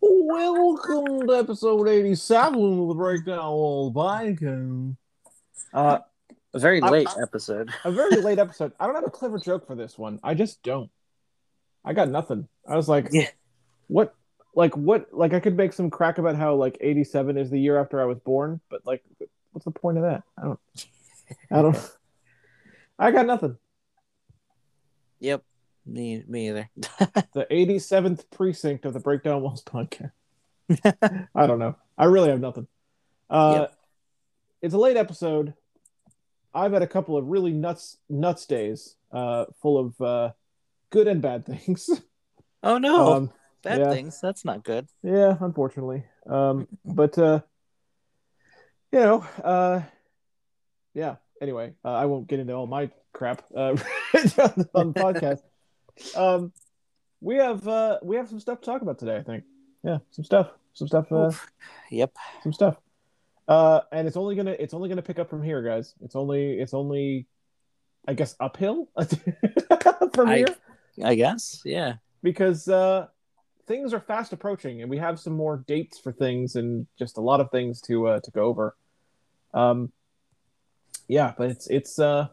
Welcome to episode 87 of the Breakdown Walls podcast. Uh, A very I- late I- episode. a very late episode. I don't have a clever joke for this one. I just don't. I got nothing. I was like, Yeah. what? Like, what? Like, I could make some crack about how, like, 87 is the year after I was born, but, like, what's the point of that? I don't. I don't. I got nothing. Yep. Me, me either. The 87th precinct of the Breakdown Walls podcast. I don't know. I really have nothing. Uh, Yep. It's a late episode. I've had a couple of really nuts nuts days, uh, full of uh, good and bad things. Oh no, um, bad yeah. things. That's not good. yeah, unfortunately. Um, but uh, you know, uh, yeah. Anyway, uh, I won't get into all my crap uh, on the podcast. Um, we have uh, we have some stuff to talk about today. I think. Yeah, some stuff. Some stuff. Uh, Yep. some stuff. Uh, and it's only gonna it's only gonna pick up from here, guys. It's only it's only, I guess, uphill from I- here I guess. Yeah. because uh, things are fast approaching, and we have some more dates for things and just a lot of things to uh, to go over. Um, yeah, but it's it's uh,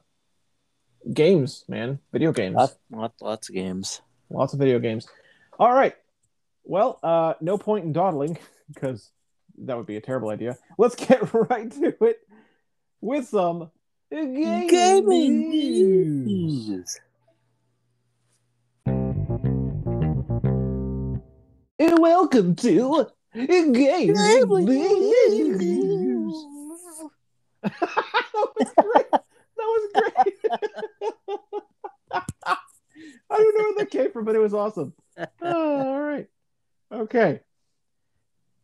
games, man, video games, Lots, lots, lots of games. lots of video games. All right, well, uh, no point in dawdling because that would be a terrible idea. Let's get right to it with some gaming, news. And welcome to gaming news. that was great. That was great. I don't know where that came from, but it was awesome. Oh, all right. Okay.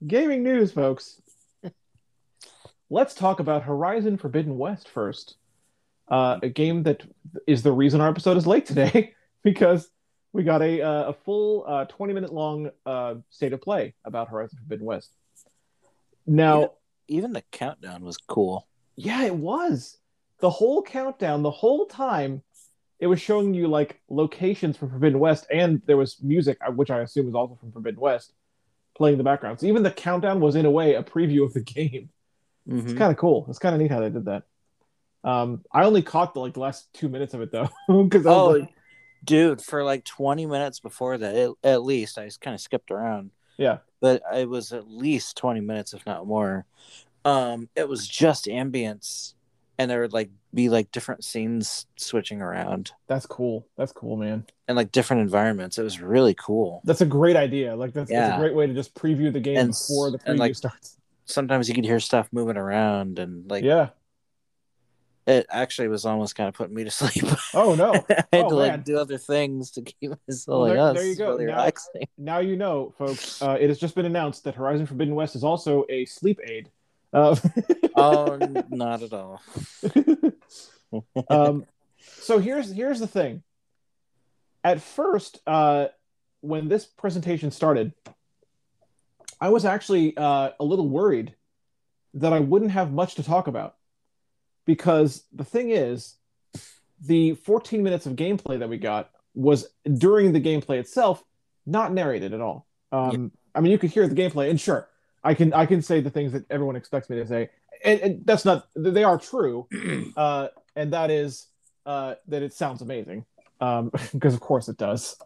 Gaming news, folks. Let's talk about Horizon Forbidden West first. Uh, a game that is the reason our episode is late today because we got a uh, a full uh, 20 minute long uh, state of play about Horizon Forbidden West. Now, Even the countdown was cool. yeah, it was. The whole countdown, the whole time, it was showing you like locations from Forbidden West, and there was music, uh, which I assume is also from Forbidden West, playing in the background. So even the countdown was in a way a preview of the game. It's Mhm. kind of cool. It's kind of neat how they did that. Um, I only caught the like last two minutes of it though, because Oh, like, dude, for like 20 minutes before that, it, at least, I just kind of skipped around. yeah, but it was at least 20 minutes if not more um it was just ambience and there would like be like different scenes switching around that's cool. That's cool, man. and like different environments it was really cool That's a great idea. Like that's, that's a great way to just preview the game And before the preview like, starts. sometimes you could hear stuff moving around and like yeah. it actually was almost kind of putting me to sleep Oh no. i had Oh, to like man. do other things to keep myself Well, like there- oh, there you go. really Now- relaxing now you know, folks. Uh, it has just been announced that Horizon Forbidden West is also a sleep aid. Uh, oh not at all um, so here's here's the thing. At first, uh, when this presentation started, I was actually uh, a little worried that I wouldn't have much to talk about because the thing is, the 14 minutes of gameplay that we got was during the gameplay itself not narrated at all. Um, I mean, you could hear the gameplay, and sure, I can I can say the things that everyone expects me to say, and, and that's not they are true uh, and that is uh, that it sounds amazing um, because of course it does.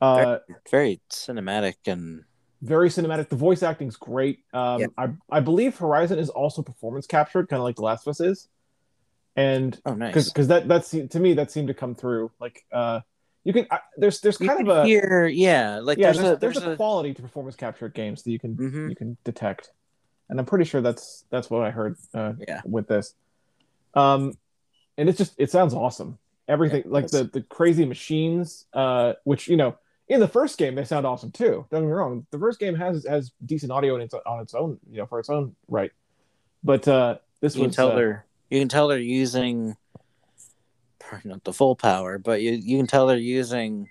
Uh, very cinematic and very cinematic. The voice acting's great. Um, Yeah. I I believe Horizon is also performance captured, kind of like The Last of Us is, and oh nice because because that that's to me that seemed to come through. Like uh, you can I, there's there's You kind of a hear yeah like yeah there's, there's, a there's, there's a, a quality to performance capture games that you can Mhm. you can detect, and I'm pretty sure that's that's what I heard uh, yeah with this. Um, and it's just it sounds awesome. Everything Yeah, like the the crazy machines, uh, which you know in the first game they sound awesome too. Don't get me wrong. The first game has has decent audio in its on its own, you know, for its own right. But uh, this you can tell uh, they're you can tell they're using probably not the full power, but you you can tell they're using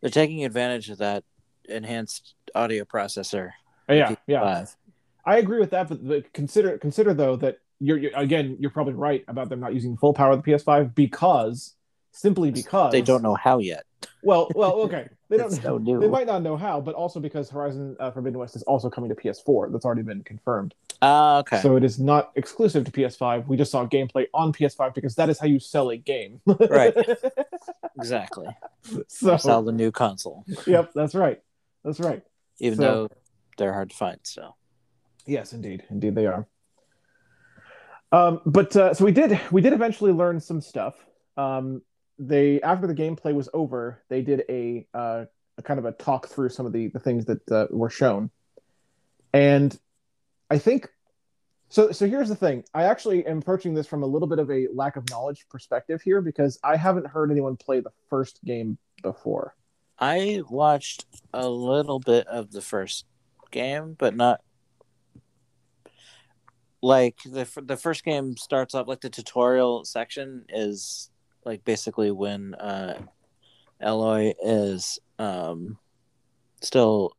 they're taking advantage of that enhanced audio processor. yeah yeah. Live. I agree with that, but, consider consider though that you're, you're again you're probably right about them not using full power of the PS5 because simply because They don't know how yet. Well, well, okay. They don't. So new. They might not know how, but also because Horizon uh, Forbidden West is also coming to PS4. That's already been confirmed. Ah, okay. So it is not exclusive to PS5. We just saw gameplay on PS5 because that is how you sell a game. Right. exactly. so, Sell the new console, yep, that's right. That's right. even So- though they're hard to find. So Yes, indeed, indeed they are. Um, but uh, so we did we did eventually learn some stuff. Um, they after the gameplay was over, they did a, uh, a kind of a talk through some of the the things that uh, were shown, and I think so. So here's the thing: I actually am approaching this from a little bit of a lack of knowledge perspective here because I haven't heard anyone play the first game before. I watched a little bit of the first game, but not like the the first game starts off like the tutorial section is like basically when uh Aloy is um still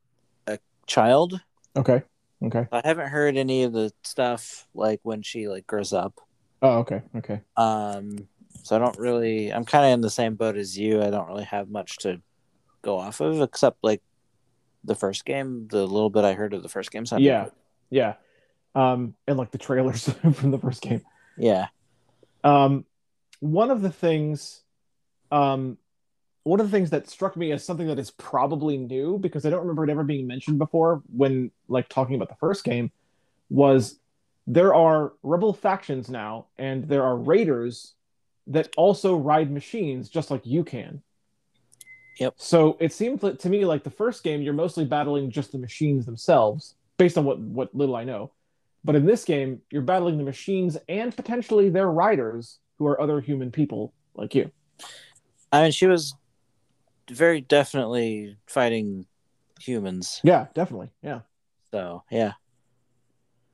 a child. Okay. Okay. I haven't heard any of the stuff like when she like grows up. Oh, okay. Okay. Um so I don't really I'm kind of in the same boat as you. I don't really have much to go off of except like the first game, the little bit I heard of the first game sounded Yeah. good. Yeah. Um, and like the trailers from the first game. Yeah. Um, one of the things, um, one of the things that struck me as something that is probably new because I don't remember it ever being mentioned before when like talking about the first game was there are rebel factions now and there are raiders that also ride machines just like you can. Yep. So it seemed to me like the first game you're mostly battling just the machines themselves based on what what little I know. But in this game, you're battling the machines and potentially their riders, who are other human people like you. I mean she was very definitely fighting humans. Yeah, definitely. Yeah. So yeah.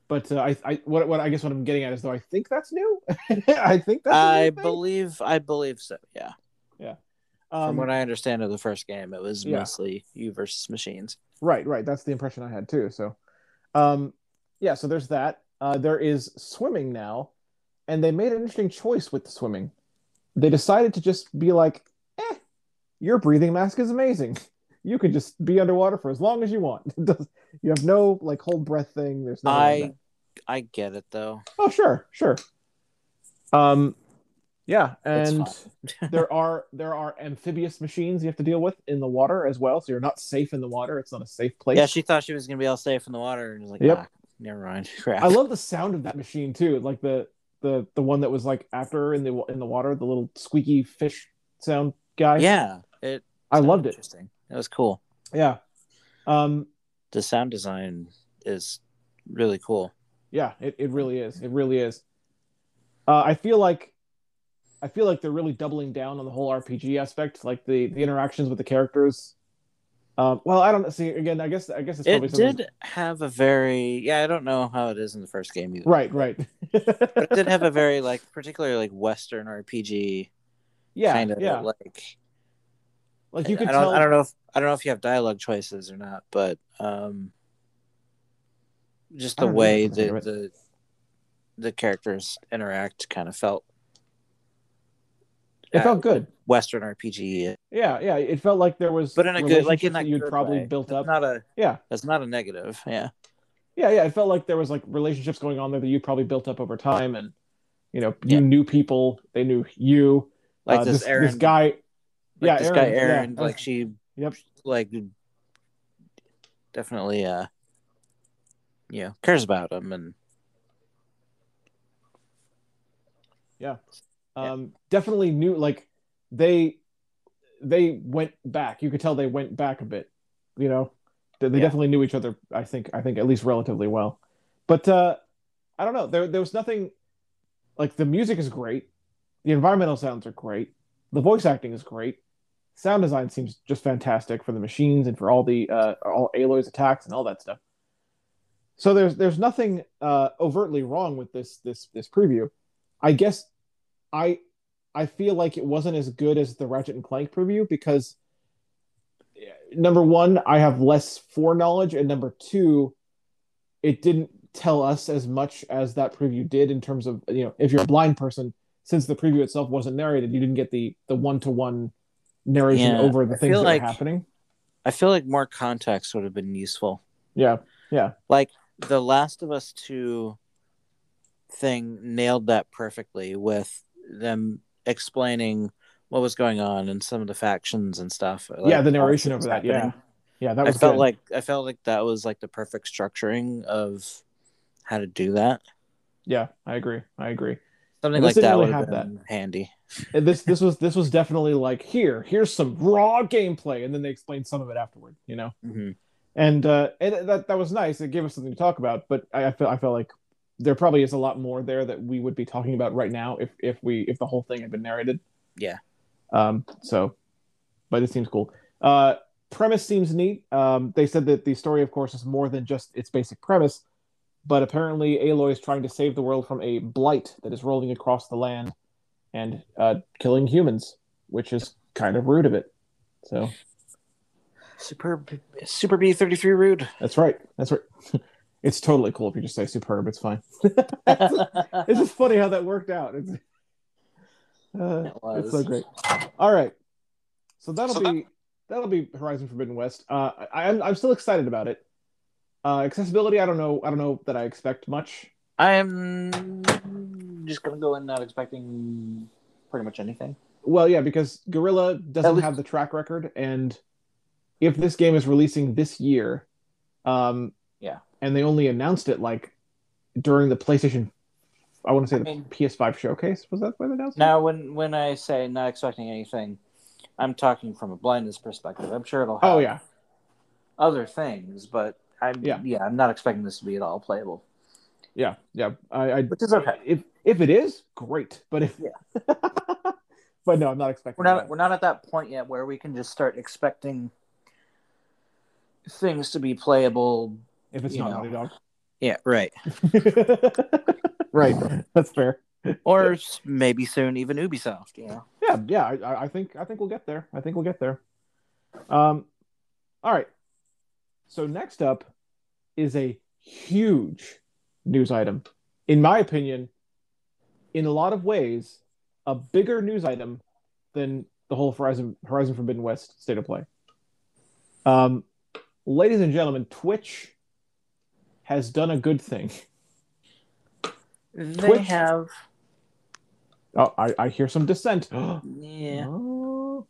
But uh, I, I, what, what I guess what I'm getting at is though I think that's new. I think that's. I believe I believe so, yeah. Yeah. From Um, what I understand of the first game, it was yeah. mostly you versus machines. Right, right. That's the impression I had too. So, um, yeah. So there's that. Uh, there is swimming now, and they made an interesting choice with the swimming. They decided to just be like, "Eh, your breathing mask is amazing. You can just be underwater for as long as you want. You have no like hold breath thing. There's no. I I get it though. Oh, sure, sure. Um, yeah, and there are there are amphibious machines you have to deal with in the water as well. So you're not safe in the water. It's not a safe place. Yeah, she thought she was gonna be all safe in the water and was like, Yep. ah, never mind. Crap. I love the sound of that machine too. Like the the the one that was like after in the in the water, the little squeaky fish sound guy. yeah, it I loved it. Interesting. It was cool. Yeah. Um. The sound design is really cool. Yeah. It, it really is. It really is. Uh, I feel like I feel like they're really doubling down on the whole RPG aspect, like the the interactions with the characters. Um, well, I don't see. Again, I guess I guess it's probably It something- did have a very yeah. I don't know how it is in the first game either. Right. Right. But it did have a very like particularly like Western RPG yeah. kind of yeah. like Like you could I don't, tell. I don't know if I don't know if you have dialogue choices or not, but um, just the way that the the characters interact kind of felt it felt good. Western RPG, Yeah. Yeah. It felt like there was, but in a good like in that you'd probably way. built That's up. Not a Yeah. that's not a negative. Yeah, yeah yeah it felt like there was like relationships going on there that you probably built up over time and you know you Yeah. knew people they knew you like Uh, this, this, Aaron. this guy like yeah this Aaron, guy. Aaron. Uh, Like she yep like definitely uh you know cares about him and Yeah. um definitely knew like they they went back you could tell they went back a bit you know they, they Yeah. definitely knew each other i think i think at least relatively well but uh i don't know there, there was nothing like the music is great the environmental sounds are great. The voice acting is great. Sound design seems just fantastic for the machines and for all the uh all aloy's attacks and all that stuff. So there's there's nothing uh overtly wrong with this this this preview. I guess i i feel like it wasn't as good as the ratchet and clank preview because number one i have less foreknowledge and number two it didn't tell us as much as that preview did in terms of you know if you're a blind person since the preview itself wasn't narrated, you didn't get the the one to one narration Yeah, over the I things that like- were happening. I feel like more context would have been useful. Yeah, yeah, Like the Last of Us 2 thing nailed that perfectly with them explaining what was going on and some of the factions and stuff. Like, yeah. The narration over that. Yeah, happening. yeah. That I was felt good. like I felt like that was like the perfect structuring of how to do that. yeah, I agree. I agree. Something This like that really would have been handy. And this this was this was definitely like here here's some raw gameplay, and then they explained some of it afterward. You know. hmm and uh, and that that was nice. It gave us something to talk about. But I, I feel I felt like there probably is a lot more there that we would be talking about right now if if we if the whole thing had been narrated. Yeah. Um. So, but it seems cool. Uh, premise seems neat. Um. They said that the story, of course, is more than just its basic premise, but apparently Aloy is trying to save the world from a blight that is rolling across the land and uh, killing humans, which is kind of rude of it. So superb, Super B thirty three rude. That's right. That's right. it's totally cool if you just say superb. It's fine. it's just funny how that worked out. It's, uh, It was. it's so great. All right. So that'll So that- be that'll be Horizon Forbidden West. Uh, I, I'm I'm still excited about it. Uh, accessibility, I don't know. I don't know that I expect much. I am just gonna go in not expecting pretty much anything. Well, yeah, because Guerrilla doesn't least- have the track record, and if this game is releasing this year, um, Yeah. and they only announced it like during the PlayStation, I want to say I the mean- PS5 showcase. Was that when they announced it? Now, when when I say not expecting anything, I'm talking from a blindness perspective. I'm sure it'll have Oh yeah, other things, but I'm Yeah. yeah. I'm not expecting this to be at all playable, yeah, yeah. I, I which is okay. if if it is, great. But if Yeah. but no, I'm not expecting. We're not that. we're not at that point yet where we can just start expecting things to be playable. if it's not. Naughty Dog. Yeah, right. right, that's fair. Or s- maybe soon even Ubisoft. You know. yeah yeah I- I, I think i think we'll get there i think we'll get there um all right so next up is a huge news item in my opinion in a lot of ways a bigger news item than the whole horizon horizon forbidden west state of play um ladies and gentlemen twitch has done a good thing They Twitch? have. oh i, I hear some dissent Yeah, Oh.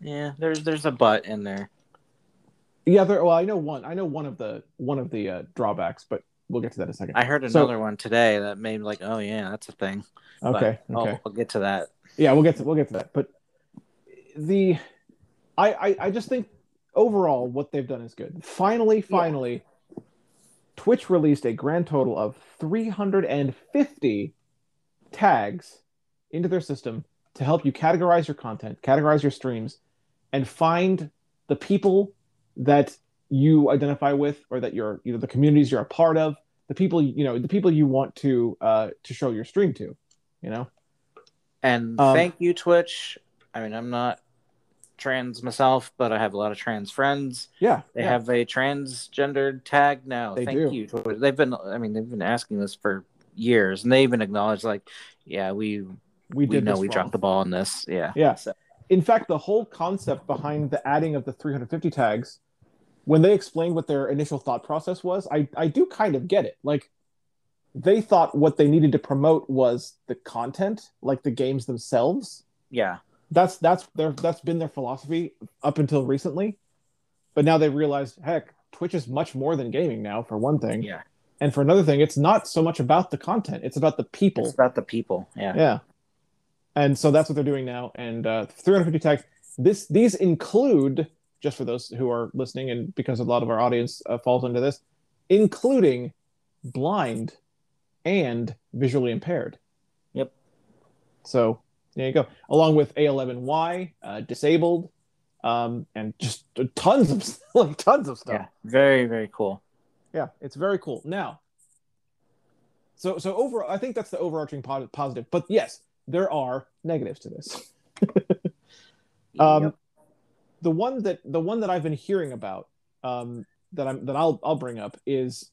yeah. There's there's a butt in there. Yeah, there. Well, I know one. I know one of the one of the uh, drawbacks, but we'll get to that in a second. I heard So- another one today that made me like, oh yeah, that's a thing. But okay, okay. I'll, get to that. Yeah, we'll get to we'll get to that. But the, I, I I just think overall what they've done is good. Finally, finally, Twitch released a grand total of 350 tags into their system to help you categorize your content, categorize your streams, and find the people that you identify with or that you're you know the communities you're a part of the people you know the people you want to uh to show your stream to you know And Um, thank you, Twitch. I mean, I'm not trans myself, but I have a lot of trans friends. yeah They yeah. have a transgendered tag now. They thank do. you, Twitch. They've been, I mean, they've been asking this for years, and they even acknowledge, like, yeah, we we we, did know we wrong. dropped the ball on this. Yeah, Yeah. So, in fact the whole concept behind the adding of the 350 tags when they explained what their initial thought process was i i do kind of get it. Like they thought what they needed to promote was the content like the games themselves. Yeah, that's that's their that's been their philosophy up until recently. But now they've realized heck twitch is much more than gaming now for one thing. Yeah. and for another thing it's not so much about the content it's about the people. It's about the people. Yeah. yeah and so that's what they're doing now and uh 350 tags this these include just for those who are listening and because a lot of our audience uh, falls into this including blind and visually impaired Yep. so there you go along with a11y uh, disabled um and just tons of like tons of stuff Yeah. Very, very cool. yeah, it's very cool. Now, so so over, I think that's the overarching po- positive. But yes, there are negatives to this. Um, Yep. The one that the one that I've been hearing about, um, that I'm that I'll I'll bring up is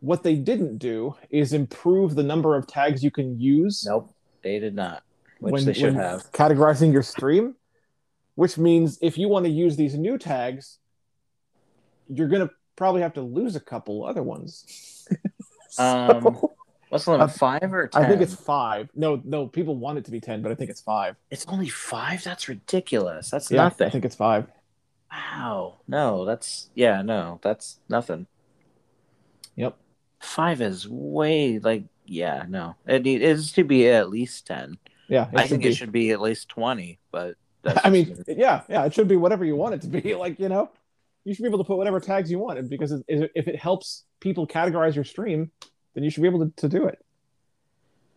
what they didn't do is improve the number of tags you can use Nope. They did not, which when they should have. categorizing your stream, which means if you want to use these new tags, you're gonna probably have to lose a couple other ones. Um, So, What's the limit? I- Five or ten? I think it's five. No, no, people want it to be ten, but I think it's five. It's only five. That's ridiculous. That's Yeah, nothing. I think it's five. Wow. No, that's yeah. No, that's nothing. Yep. Five is way like yeah. No, it need, it is to be at least ten. Yeah, I think be. it should be at least twenty. But that's I mean, me. yeah, yeah, it should be whatever you want it to be. Like you know, you should be able to put whatever tags you want, because if it helps people categorize your stream, then you should be able to, to do it.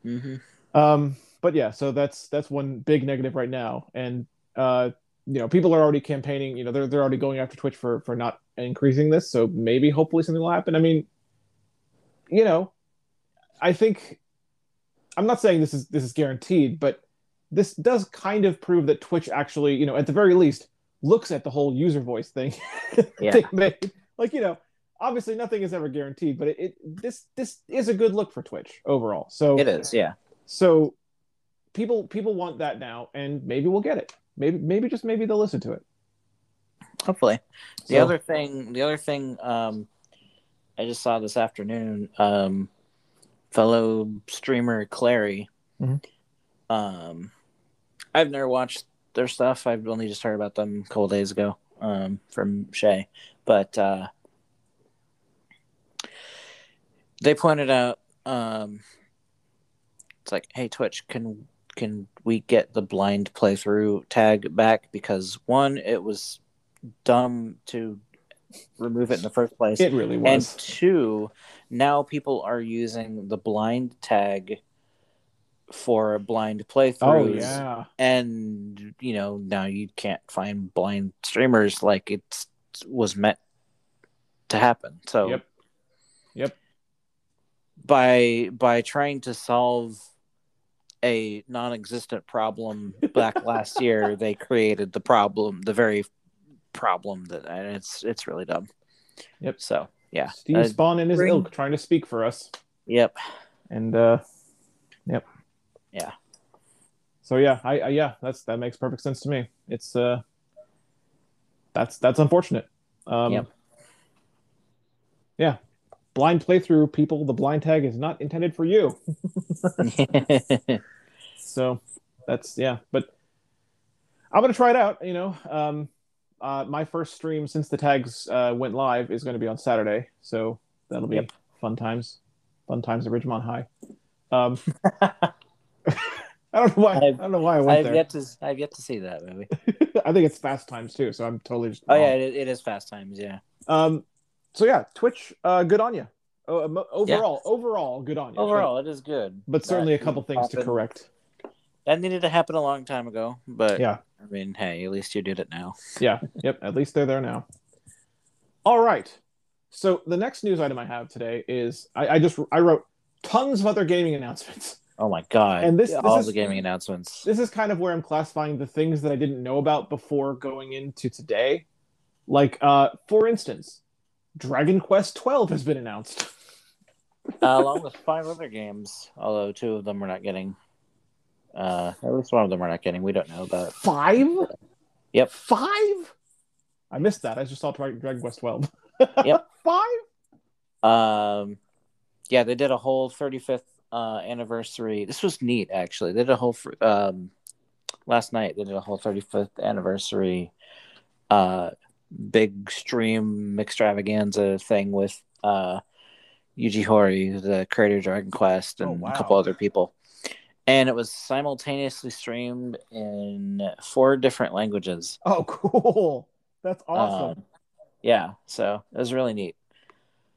Mhm. Um, but yeah, so that's that's one big negative right now, and uh, you know, people are already campaigning. You know, they're they're already going after Twitch for for not increasing this. So maybe, hopefully, something will happen. I mean, you know, I think I'm not saying this is this is guaranteed, but this does kind of prove that Twitch actually, you know, at the very least, looks at the whole user voice thing. Yeah. Like you know, obviously nothing is ever guaranteed, but it, it this this is a good look for Twitch overall. So it is. Yeah. so people people want that now, and maybe we'll get it. Maybe maybe just maybe they'll listen to it. Hopefully. The So- other thing, the other thing, um, I just saw this afternoon. Um, fellow streamer Clary. Mhm. Um, I've never watched their stuff. I've only just heard about them a couple days ago. Um, from Shay, but uh, they pointed out. Um, it's like, hey, Twitch, can can we get the blind playthrough tag back? Because one, it was dumb to remove it in the first place. It really was. and two, now people are using the blind tag for blind playthroughs. oh yeah. And you know, now you can't find blind streamers like it was meant to happen. So Yep. By by trying to solve a non-existent problem back last year, they created the problem, the very problem that and it's it's really dumb. Yep. So yeah. Steve Uh, Spohn and his bring- ilk trying to speak for us, yep. and uh, yep. Yeah. So yeah, I, I yeah, that's that makes perfect sense to me. It's uh, that's that's unfortunate. Um, Yep. Yeah, blind playthrough people. The blind tag is not intended for you. So that's yeah, but I'm gonna try it out. You know, um, uh, my first stream since the tags uh, went live is going to be on Saturday, so that'll be Yep. fun times. Fun times at Ridgemont High. Um, I don't know why. I I've- don't know why I went I've there. yet to I've yet to see that movie. I think it's Fast Times too, so I'm totally just. Oh yeah, it, it is Fast Times. Yeah. Um. So yeah, Twitch. Uh, good on you. Oh, um, overall, overall, good on you. Overall, it is good. but, but certainly a couple things to correct. That needed to happen a long time ago, but Yeah. I mean, hey, at least you did it now. Yeah. Yep. At least they're there now. All right. So the next news item I have today is I, I just I wrote tons of other gaming announcements. Oh my god! And this- this all is- the gaming announcements. This is kind of where I'm classifying the things that I didn't know about before going into today. Like, uh, for instance, Dragon Quest 12 has been announced. uh, along with five other games, although two of them we're not getting. Uh, at least one of them we're not getting. We don't know about. Five? Yep. Five? I missed that. I just saw Dra- Dragon Quest 12. Yep. Five? Um, yeah, they did a whole 35th uh, anniversary. This was neat, actually. They did a whole um, last night. They did a whole 35th anniversary uh, big stream extravaganza thing with uh, Yuji Horii, the creator of Dragon Quest, and Oh, wow. a couple other people. And it was simultaneously streamed in four different languages. Oh, cool. That's awesome. Um, yeah, so it was really neat.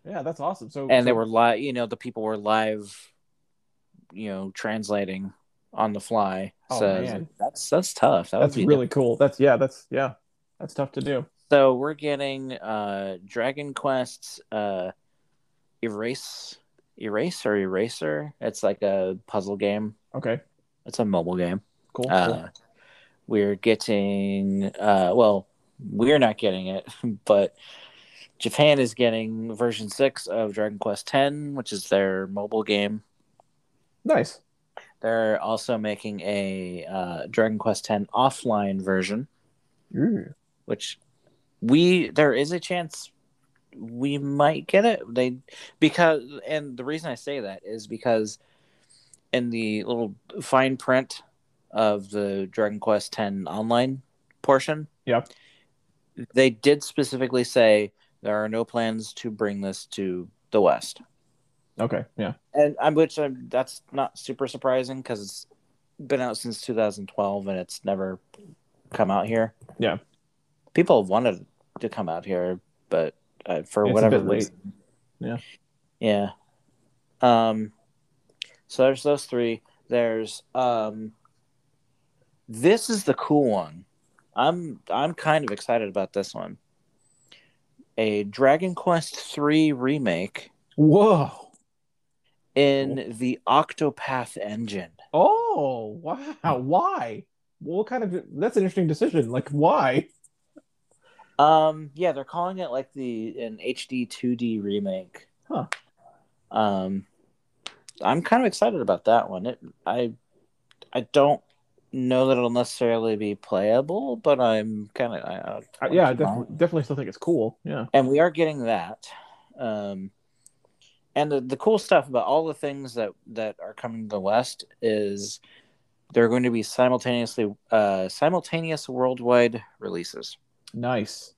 yeah, that's awesome. So and they were live you know the people were live you know translating on the fly Oh, so man. that's that's tough that that's would be really cool. That's yeah, that's yeah. That's tough to do. So we're getting uh dragon quest uh erase erase or eraser it's like a puzzle game Okay. it's a mobile game Cool. uh we're getting uh well we're not getting it but japan is getting version 6 of dragon quest 10 which is their mobile game Nice. They're also making a uh, Dragon Quest X offline version, Ooh. which we there is a chance we might get it. They because and the reason I say that is because in the little fine print of the Dragon Quest X online portion, yeah, they did specifically say there are no plans to bring this to the West. Okay. Yeah. and I'm which I'm, that's not super surprising because it's been out since 2012 and it's never come out here. Yeah. people have wanted to come out here, but uh, for It's whatever reason, Yeah. yeah. Um, so there's those three. There's um, this is the cool one. I'm I'm kind of excited about this one. A Dragon Quest three remake Whoa. in the Octopath engine. Oh wow. Why? What kind of? That's an interesting decision. Like why? Um, yeah, they're calling it like the an HD 2D remake. Huh. Um, I'm kind of excited about that one. It, I, I don't know that it'll necessarily be playable, but I'm kind of, Uh, yeah, I definitely, definitely still think it's cool. Yeah. and we are getting that. Um, and the, the cool stuff about all the things that that are coming to the West is they're going to be simultaneously uh, simultaneous worldwide releases. Nice.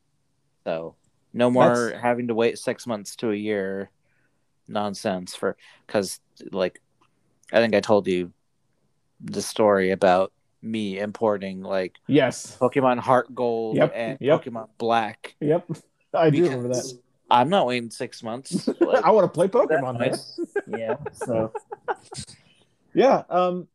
So no more That's- having to wait six months to a year nonsense for because like I think I told you the story about me importing like Yes. Pokemon Heart Gold Yep, and yep. Pokemon Black. Yep. I do remember that. I'm not waiting six months. Like, I want to play Pokemon, nice. yeah. So Yeah. Um,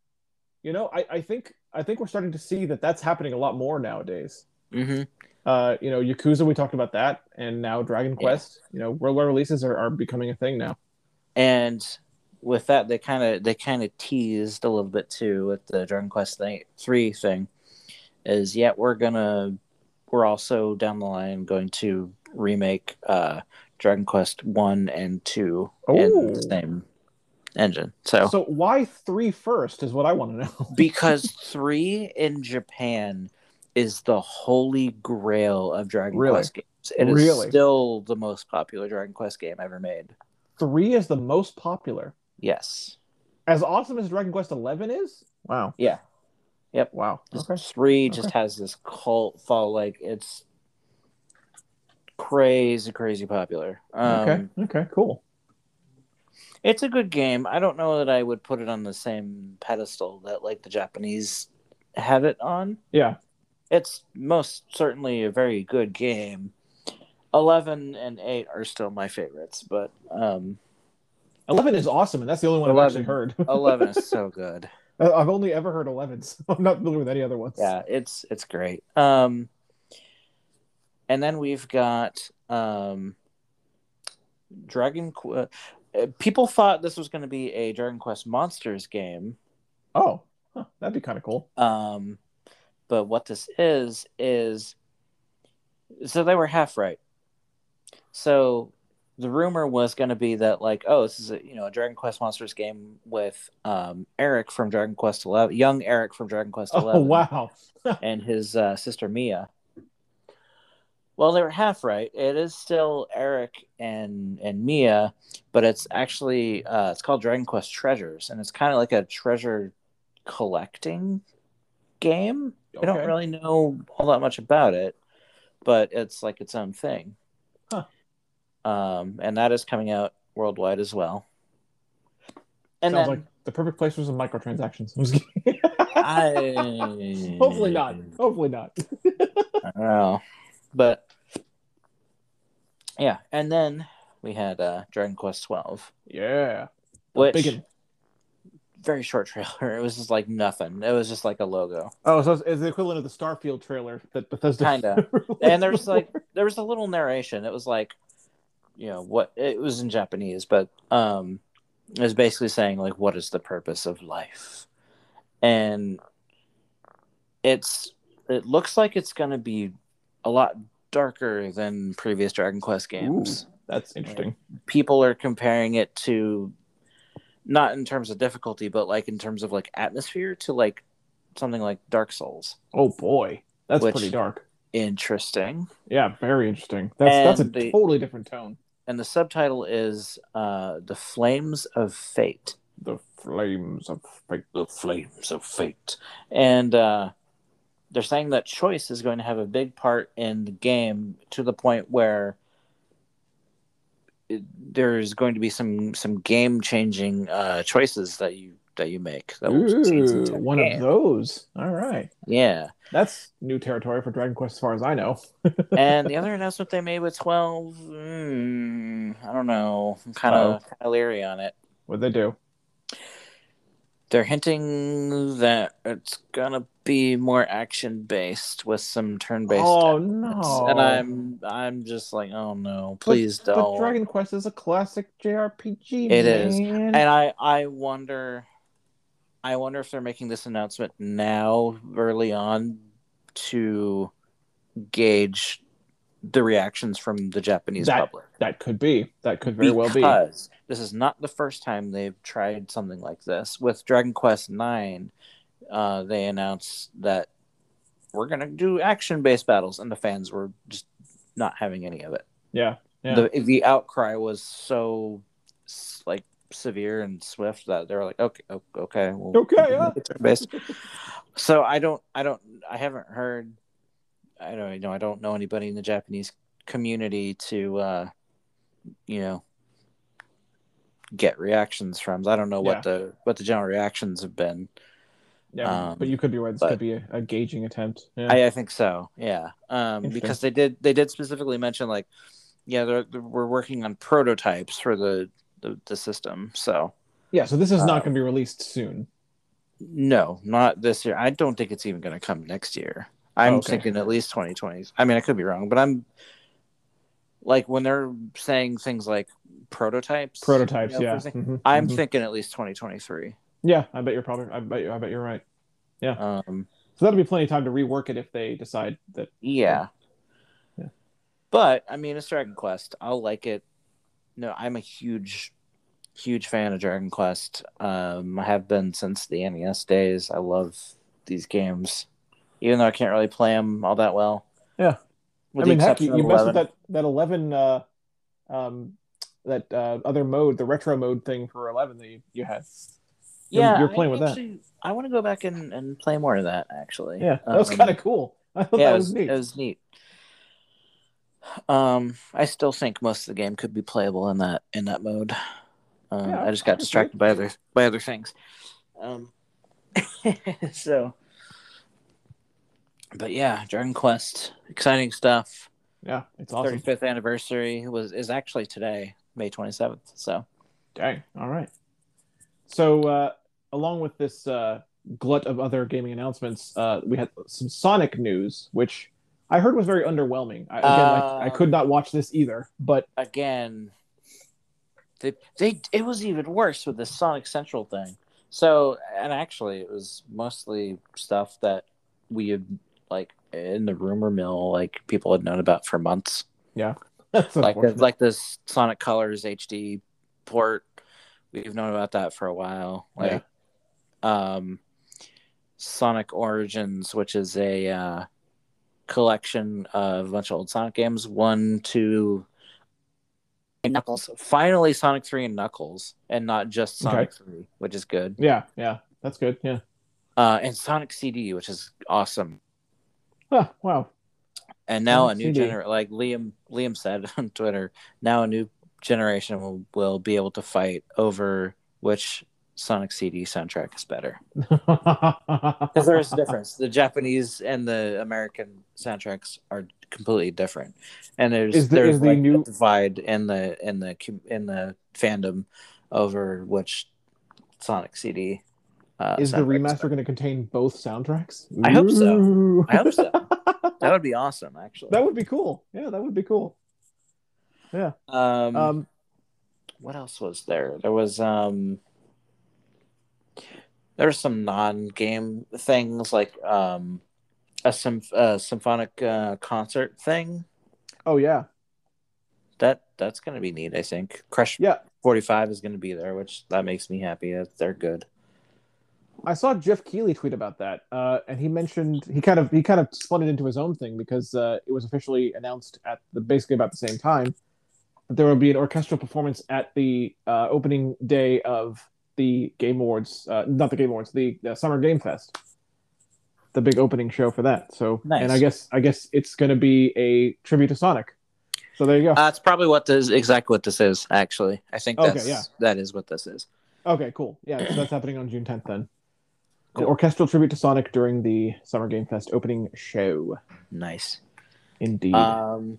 you know, I, I think I think we're starting to see that that's happening a lot more nowadays. mhm. Uh, you know, Yakuza, we talked about that, and now Dragon Yeah. Quest. You know, worldwide releases are, are becoming a thing now. and with that they kind of they kind of teased a little bit too with the Dragon Quest thing, three thing is yeah we're gonna we're also down the line going to remake uh Dragon Quest one and two in the same engine so, So why three first is what I want to know. because three in Japan is the holy grail of Dragon Really? Quest games it is Really? still the most popular Dragon Quest game ever made Three is the most popular. yes As awesome as Dragon Quest Eleven is. Wow. yeah Yep. Wow. Just Okay. Three just has this cult follow, like it's crazy, crazy popular. Um, okay. Okay. Cool. It's a good game. I don't know that I would put it on the same pedestal that like the Japanese have it on. Yeah. It's most certainly a very good game. Eleven and eight are still my favorites, but um, Eleven is awesome, and that's the only one I've actually heard. eleven is so good. I've only ever heard 11, so I'm not familiar with any other ones. yeah it's it's great um and then we've got um dragon Qu- uh, people thought this was going to be a dragon quest monsters game Oh, huh, that'd be kind of cool. um but what this is is so they were half right so the rumor was going to be that like oh this is a you know a dragon quest monsters game with um erik from dragon quest 11 young erik from dragon quest 11 Oh, wow. and his uh, sister Mia. Well, they were half right. It is still Erik and and Mia, but it's actually uh, it's called Dragon Quest Treasures, and it's kind of like a treasure collecting game. I don't really know all that much about it, but it's like its own thing. Huh. Um, and that is coming out worldwide as well. And Sounds then like the perfect place for some microtransactions. I Hopefully not. Hopefully not. I don't know. But yeah, and then we had uh Dragon Quest twelve. Yeah. Which. Very short trailer. It was just like nothing. It was just like a logo. Oh, so it's, the equivalent of the Starfield trailer that Bethesda. Kinda. And there's like there was a little narration. It was like you know what it was in Japanese, but um it was basically saying like what is the purpose of life? And it's it looks like it's gonna be a lot darker than previous Dragon Quest games. That's interesting. people are comparing it to not in terms of difficulty, but like in terms of like atmosphere to like something like Dark Souls. Oh boy, that's Which- pretty dark. Interesting. Yeah, very interesting. That's that's a the- totally different tone. And the subtitle is uh The Flames of Fate. The flames of fate. The Flames of Fate. And uh they're saying that choice is going to have a big part in the game to the point where it, there's going to be some some game changing uh choices that you that you make that will change the Ooh, one game. of those. All right, yeah that's new territory for Dragon Quest, as far as I know. and the other announcement they made with 12 mm, i don't know i'm kind of of leery on it What they do? they're hinting that it's gonna be more action based with some turn based Oh no! and i'm i'm just like oh no please but, don't But Dragon Quest is a classic JRPG. It is. man. and i i wonder i wonder if they're making this announcement now early on to gauge the reactions from the japanese That- public that could be. That could very well be. because this is not the first time they've tried something like this. With Dragon Quest Nine, uh, they announced that we're gonna do action-based battles, and the fans were just not having any of it. Yeah. Yeah. The the outcry was so like severe and swift that they were like, okay, okay, well, Okay, yeah. based. So I don't, I don't, I haven't heard. I don't you know. I don't know anybody in the Japanese community to, uh, you know, get reactions from. I don't know Yeah. what the what the general reactions have been. Yeah, Um, but you could be right. This but- could be a, a gauging attempt. Yeah. I, I think so. Yeah, um, because they did they did specifically mention like, yeah, they're, they're- we're working on prototypes for the the, the system. So yeah. So this is not uh, going to be released soon. no, not this year. I don't think it's even going to come next year. I'm Okay. thinking at least 2020. I mean, I could be wrong, but I'm like when they're saying things like prototypes. Prototypes. you know, yeah. Mhm, I'm mhm. thinking at least 2023. Yeah, I bet you're probably. I bet you. I bet you're right. Yeah. Um, So that'll be plenty of time to rework it if they decide that. yeah. Yeah. But I mean, it's Dragon Quest. I'll like it. No, I'm a huge, huge fan of Dragon Quest. Um, I have been since the NES days. I love these games, even though I can't really play them all that well. Yeah. With I mean, heck, you, you messed with that that eleven, uh, um, that uh, other mode, the retro mode thing for eleven that you, you had. Yeah, you're playing I with that. I want to go back and, and play more of that. Actually, Yeah, that was Um, kind of cool. I thought yeah, that was, was, neat. it was neat. Um, I still think most of the game could be playable in that in that mode. Um, Yeah, I just got honestly. distracted by other by other things. Um, so, but yeah, Dragon Quest, exciting stuff. yeah, it's awesome. Thirty fifth anniversary was is actually today, May twenty seventh. So Dang. All right. So, uh, along with this uh, glut of other gaming announcements, uh, we had some Sonic news, which I heard was very underwhelming. I, again, I, I could not watch this either, but again, they they it was even worse with the Sonic Central thing. So, and actually, it was mostly stuff that we had like in the rumor mill, like people had known about for months, Yeah, like like this Sonic Colors HD port. We've known about that for a while. Like, um, Sonic Origins, which is a uh, collection of a bunch of old Sonic games, one, two, and Knuckles. Finally, Sonic Three and Knuckles, and not just Sonic Three, which is good. yeah, yeah, that's good. Yeah. Uh, and Sonic CD, which is awesome. Huh, wow. And now Sonic a new CD. gener like Liam Liam said on Twitter, now a new generation will, will be able to fight over which Sonic CD soundtrack is better. Because there is a difference. The Japanese and the American soundtracks are completely different, and there's Is the- there's is the like a new- divide in the in the in the fandom over which Sonic CD. Uh, Is the remaster going to contain both soundtracks? I hope so. I hope so. That would be awesome, actually. that would be cool. Yeah, that would be cool. Um, Um, what else was there? There was um there were some non-game things like um a, symph- a symphonic uh, concert thing oh yeah, that that's gonna be neat. I think Crush Yeah. forty five is gonna be there, which that makes me happy. That they're good. I saw Geoff Keighley tweet about that, uh, and he mentioned he kind of he kind of spun it into his own thing because uh, it was officially announced at the basically about the same time there will be an orchestral performance at the uh, opening day of the Game Awards, uh, not the Game Awards, the, the Summer Game Fest, the big opening show for that. So, Nice. and I guess I guess it's going to be a tribute to Sonic. So there you go. That's probably what this exactly what this is. Actually, I think Okay, that's yeah. that is what this is. Okay, cool. Yeah, so that's happening on June 10th then. An Cool. orchestral tribute to Sonic during the Summer Game Fest opening show. Nice. Indeed. Um,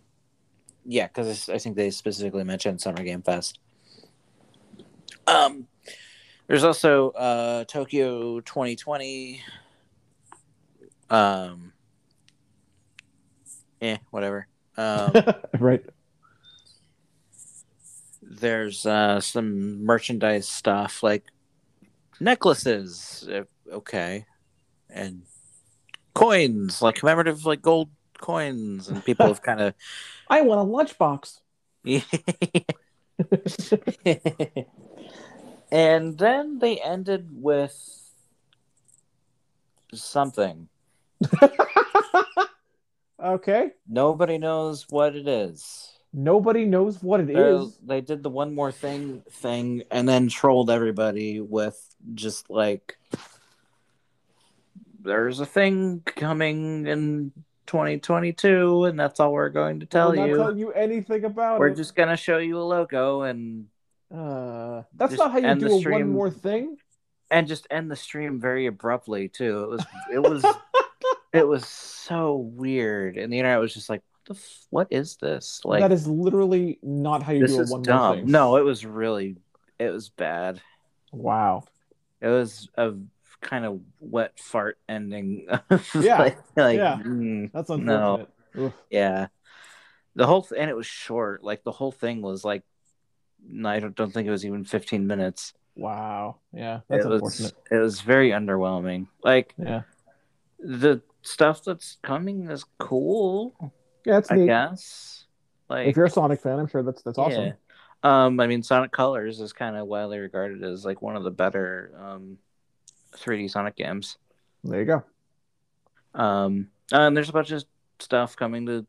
yeah, because I think they specifically mentioned Summer Game Fest. Um, there's also uh, Tokyo 2020. Um, eh, whatever. Um, right. there's uh, some merchandise stuff like necklaces, uh, okay, and coins, like commemorative, like gold coins, and people have kind of I want a lunchbox. and then they ended with something. okay. Nobody knows what it is. Nobody knows what it So is. they did the one more thing thing and then trolled everybody with just like there's a thing coming in 2022 and that's all we're going to tell We're not you. telling you anything about We're it. just gonna show you a logo and Uh, that's not how you do a one more thing. and just end the stream very abruptly too. It was it was it was so weird, and the internet was just like, "What the f- what is this?" Like that is literally not how you do a one more dumb. thing. No, it was really it was bad. Wow. It was a kind of wet fart ending. Yeah, like, like, yeah. mm, That's No. unfortunate. Oof. yeah. The whole th- and it was short. Like the whole thing was like, I don't, don't think it was even fifteen minutes. Wow. Yeah. That's it was unfortunate. it was very underwhelming. Like Yeah. the stuff that's coming is cool, Yeah, it's I neat. guess. Like If you're a Sonic fan, I'm sure that's that's awesome. yeah. Um, I mean, Sonic Colors is kind of widely regarded as like one of the better um, 3D Sonic games. There you go. Um, and there's a bunch of stuff coming to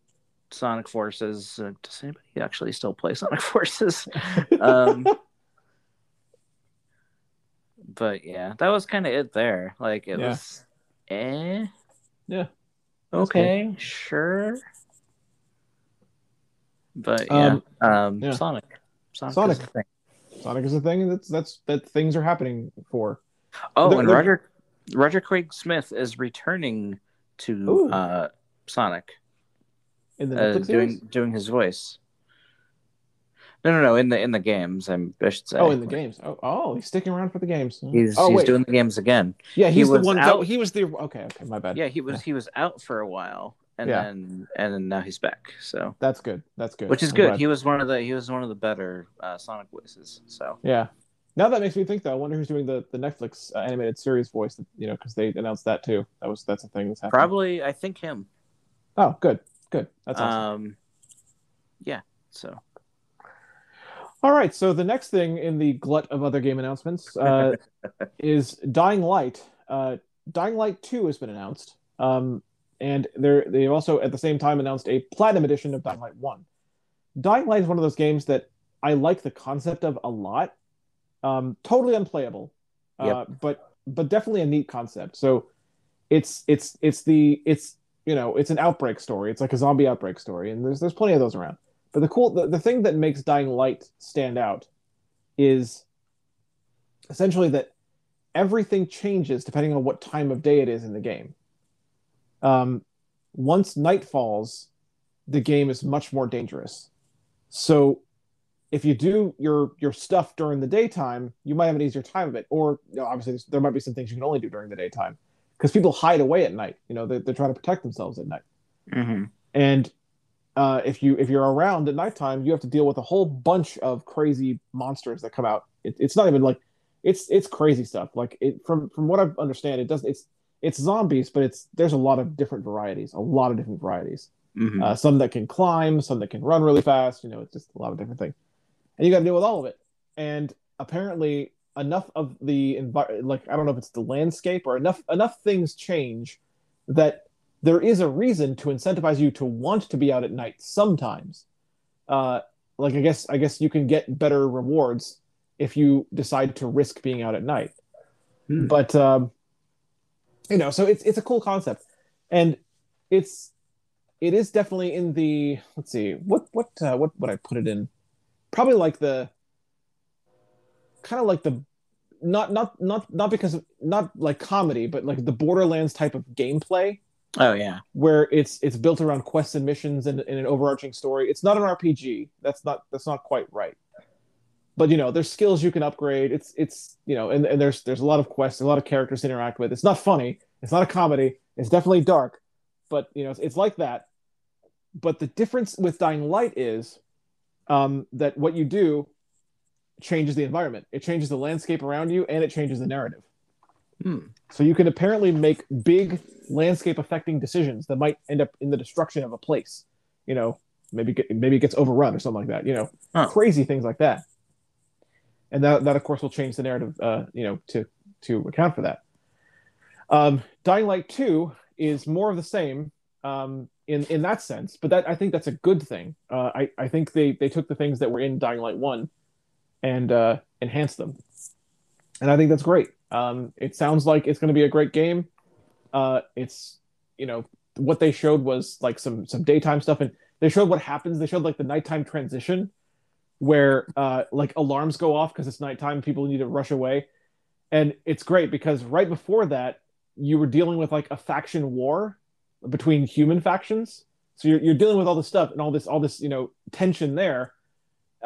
Sonic Forces. Uh, does anybody actually still play Sonic Forces? um, but yeah, that was kind of it there. Like it Yeah. was, eh, Yeah. okay, sure. But yeah, Um, um, yeah. Sonic, Sonic, Sonic. is a thing. Sonic is a thing that's that's that things are happening for. Oh, They're- and they're- Roger Roger Craig Smith is returning to uh, Sonic, In the uh, doing series? doing his voice. No, no, no. In the in the games, I'm, I should say. Oh, in the games. Oh, oh, he's sticking around for the games. He's oh, he's wait. doing the games again. yeah, he he's the was one. out- That, he was the. Okay, okay, my bad. Yeah, he was he was out for a while, and Yeah. then and then now he's back. So That's good. That's good. which is I'm good. glad. He was one of the he was one of the better uh, Sonic voices. So Yeah. Now that makes me think though. I wonder who's doing the the Netflix uh, animated series voice. You know, because they announced that too. That was that's a thing that's happening. probably I think him. Oh, good, good. That's awesome. Um, yeah. So All right. So the next thing in the glut of other game announcements uh, is Dying Light. Uh, Dying Light Two has been announced, um, and they they also at the same time announced a Platinum edition of Dying Light One. Dying Light is one of those games that I like the concept of a lot. Um, totally unplayable, uh, Yep. but but definitely a neat concept. So it's it's it's the it's you know it's an outbreak story. It's like a zombie outbreak story, and there's there's plenty of those around. But the cool the, the thing that makes Dying Light stand out is essentially that everything changes depending on what time of day it is in the game. Um, once night falls, the game is much more dangerous. So if you do your your stuff during the daytime, you might have an easier time of it. Or you know, obviously, there might be some things you can only do during the daytime because people hide away at night. You know, they're, they're trying to protect themselves at night. mhm. And uh, if you if you're around at nighttime, you have to deal with a whole bunch of crazy monsters that come out. It, it's not even like it's it's crazy stuff. Like it from from what I understand, it doesn't. It's it's zombies, but it's there's a lot of different varieties, a lot of different varieties. Mhm. uh, some that can climb, some that can run really fast. You know, it's just a lot of different things, and you got to deal with all of it. And apparently, enough of the environment, like I don't know if it's the landscape or enough enough things change that there is a reason to incentivize you to want to be out at night sometimes. Uh, like I guess I guess you can get better rewards if you decide to risk being out at night. Hmm. But um, you know, so it's it's a cool concept, and it's it is definitely in the let's see what what uh, what would I put it in? Probably like the kind of like the not not not not because of not like comedy, but like the Borderlands type of gameplay Oh yeah. where it's it's built around quests and missions and, and an overarching story. It's not an RPG. That's not that's not quite right. But you know, there's skills you can upgrade. It's it's you know, and, and there's there's a lot of quests, a lot of characters to interact with. It's not funny. It's not a comedy. It's definitely dark, but you know, it's, it's like that. But the difference with Dying Light is um, that what you do changes the environment. It changes the landscape around you, and it changes the narrative. Hmm. So you can apparently make big landscape affecting decisions that might end up in the destruction of a place. You know, maybe get, maybe it gets overrun or something like that. You know, Huh. crazy things like that. And that that of course will change the narrative. Uh, you know, to to account for that. Um, Dying Light Two is more of the same um, in in that sense, but that I think that's a good thing. Uh, I I think they they took the things that were in Dying Light One and uh, enhanced them, and I think that's great. Um, it sounds like it's going to be a great game. Uh, it's you know what they showed was like some some daytime stuff, and they showed what happens. They showed like the nighttime transition, where uh, like alarms go off because it's nighttime. People need to rush away, and it's great because right before that you were dealing with like a faction war between human factions. So you're, you're dealing with all this stuff and all this all this you know tension there,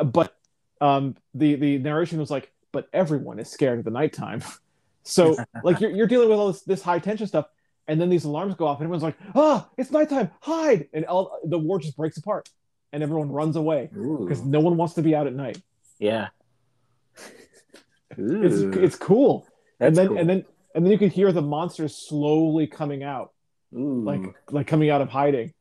but um, the the narration was like, but everyone is scared of the nighttime. so like you're you're dealing with all this this high tension stuff, and then these alarms go off, and everyone's like, ah, it's nighttime, hide, and all the war just breaks apart, and everyone runs away because no one wants to be out at night. Yeah. It's Ooh. it's cool, and then cool. and then and then you could hear the monsters slowly coming out. Ooh. like like coming out of hiding.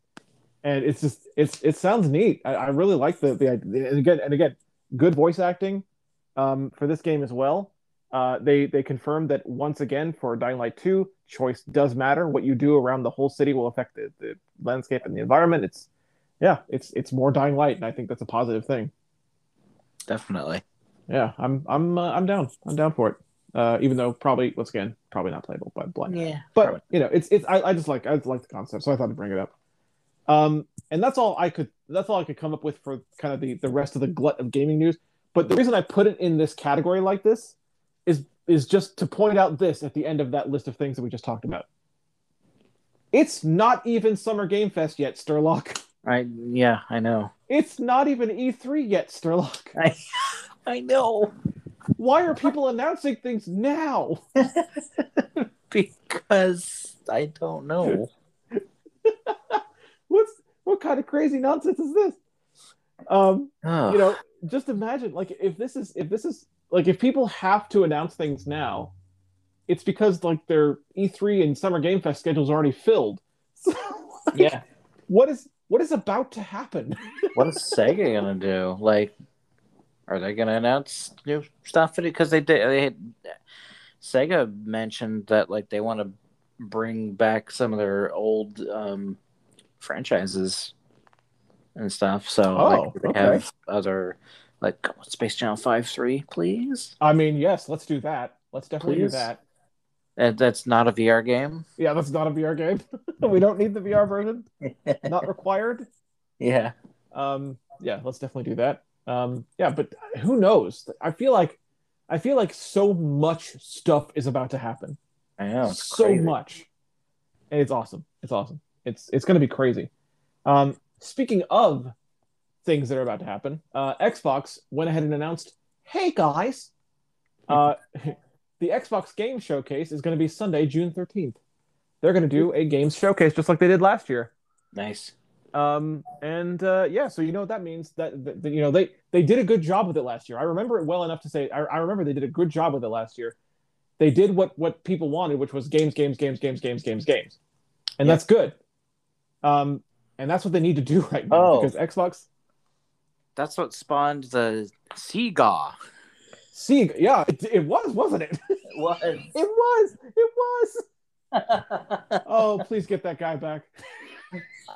And it's just it's it sounds neat. I, I really like the the idea and again and again good voice acting um for this game as well. Uh they they confirmed that once again for dying light 2 choice does matter. What you do around the whole city will affect the, the landscape and the environment. It's yeah it's it's more dying light and i think that's a positive thing. Definitely. yeah i'm i'm uh, i'm down. I'm down for it uh even though probably once again probably not playable by blind Yeah. but you know it's it's I, I just like i like the concept so i thought to bring it up um and that's all i could that's all i could come up with for kind of the the rest of the glut of gaming news but the reason i put it in this category like this is is just to point out this at the end of that list of things that we just talked about it's not even summer game fest yet sturlock I yeah, I know. it's not even e3 yet sturlock I I know. Why are people announcing things now Because I don't know. what's what kind of crazy nonsense is this um Ugh. you know just imagine like if this is if this is like if people have to announce things now it's because like their e3 and summer game fest schedules already filled so, like, yeah. what is what is about to happen What is Sega gonna do? Like, are they gonna announce new stuff? Because they did. They had, Sega mentioned that like they want to bring back some of their old um, franchises and stuff. So Oh, like, they okay. have other like Space Channel Five Three, please. i mean yes let's do that let's definitely Please. do that And that's not a VR game. yeah that's not a vr game we don't need the vr version not required yeah. um yeah let's definitely do that um yeah but who knows? I feel like i feel like so much stuff is about to happen. I know. So crazy. much. And it's awesome. It's awesome. It's it's going to be crazy. Um speaking of things that are about to happen uh xbox went ahead and announced hey guys. Uh the xbox game showcase is going to be sunday june 13th they're going to do a games showcase just like they did last year. Nice. Um and uh yeah so you know what that means that, that, that, you know they they did a good job with it last year i remember it well enough to say I, I remember they did a good job with it last year they did what what people wanted which was games games games games games games games and Yeah. that's good um and that's what they need to do right now Oh. because Xbox. That's what spawned the Sega. See, yeah, it, it was, wasn't it? It was. It was. It was. Oh, please get that guy back.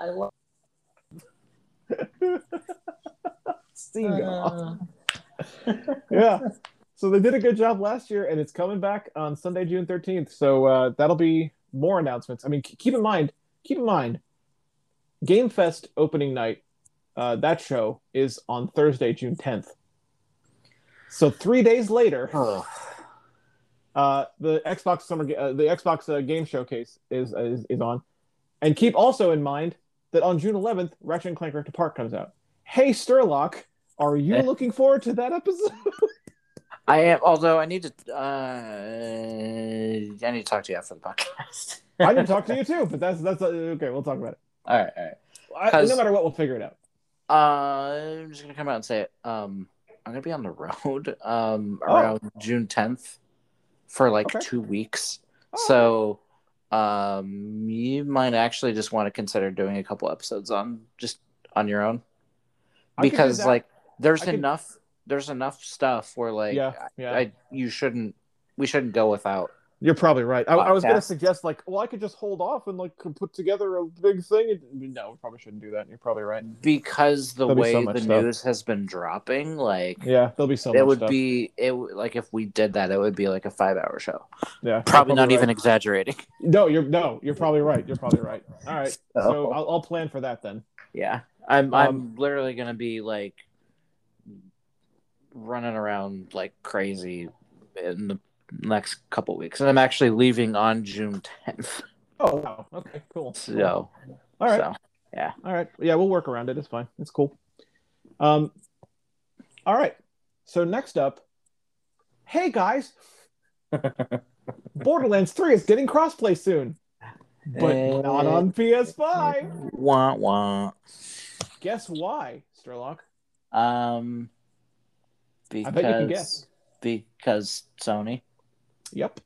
I love. Sega. yeah. So they did a good job last year, and it's coming back on Sunday, June thirteenth. So uh, that'll be more announcements. I mean, keep in mind, keep in mind, Game Fest opening night. Uh, that show is on Thursday, June tenth. So three days later, Oh. uh, the Xbox Summer, uh, the Xbox uh, Game Showcase is, is is on, and keep also in mind that on June 11th, Ratchet and Clank Rift Apart comes out. Hey, Sturlock, are you Eh. looking forward to that episode? I am. Although I need to. Uh, I need to talk to you after the podcast. I need to talk to you too, but that's that's uh, okay. We'll talk about it. all right. All right. I, no matter what, we'll figure it out. Uh, I'm just gonna come out and say it. Um, I'm gonna be on the road um Oh. around June 10th for like Okay. two weeks. Oh, So, um, you might actually just want to consider doing a couple episodes on just on your own. I because like there's I enough there's enough stuff where like yeah, yeah, I, you shouldn't we shouldn't go without you're probably right. I, I was going to suggest like, well, I could just hold off and like put together a big thing. No, we probably shouldn't do that. You're probably right. because the There'll way so the stuff. news has been dropping like Yeah, there'll be so it would stuff. be it like if we did that it would be like a five hour show yeah, you're probably not right. even exaggerating No, you're no, you're probably right. You're probably right. All right, so So- I'll, I'll plan for that then. yeah i'm Um, i'm literally gonna be like running around like crazy in the next couple weeks and i'm actually leaving on june 10th Oh wow. Okay. Cool. so All right. so All right. Yeah, we'll work around it. It's fine. It's cool. Um. All right. So next up, hey guys, Borderlands Three is getting crossplay soon, but Eh. not on PS5. wah wah Guess why, Sturlock? um because I bet you can guess. because sony Yep.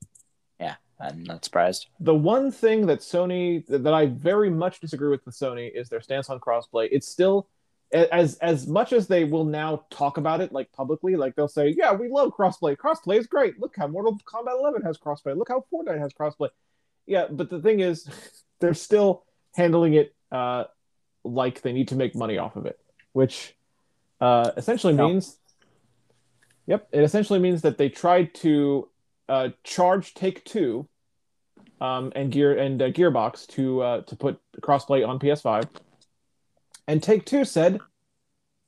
Yeah, I'm not surprised The one thing that Sony that I very much disagree with with Sony is their stance on crossplay. It's still as as much as they will now talk about it like publicly, like they'll say, "Yeah, we love crossplay. Crossplay is great. Look how Mortal Kombat 11 has crossplay. Look how Fortnite has crossplay." Yeah, but the thing is, they're still handling it uh, like they need to make money off of it, which uh, essentially No. means, yep, it essentially means that they tried to uh, charge Take Two um, and Gear and uh, Gearbox to uh, to put crossplay on PS5, and Take Two said,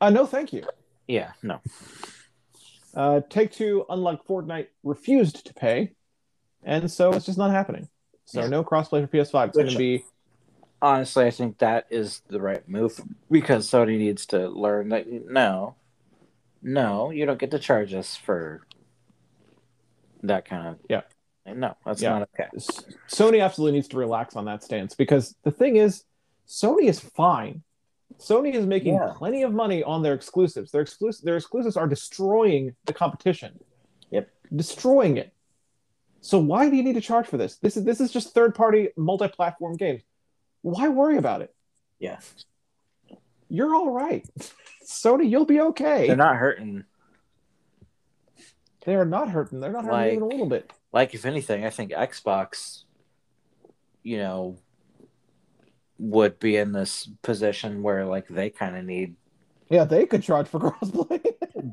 uh, "No, thank you." yeah no Uh, Take Two, unlike Fortnite, refused to pay, and so it's just not happening. So Yeah. no crossplay for PS5. It's going to be honestly, I think that is the right move because Sony needs to learn that no, no, you don't get to charge us for that kind of Yeah. No, that's Yeah. not okay. Sony absolutely needs to relax on that stance because the thing is, Sony is fine. Sony is making Yeah. plenty of money on their exclusives. Their exclusive their exclusives are destroying the competition. Yep. Destroying it. So why do you need to charge for this? This is this is just third party multi platform games. Why worry about it? Yeah. You're all right. Sony, you'll be okay. They're not hurting. They are not hurting. They're not hurting Like- even a little bit. Like if anything, I think Xbox, you know, would be in this position where like they kind of need, Yeah, they could charge for crossplay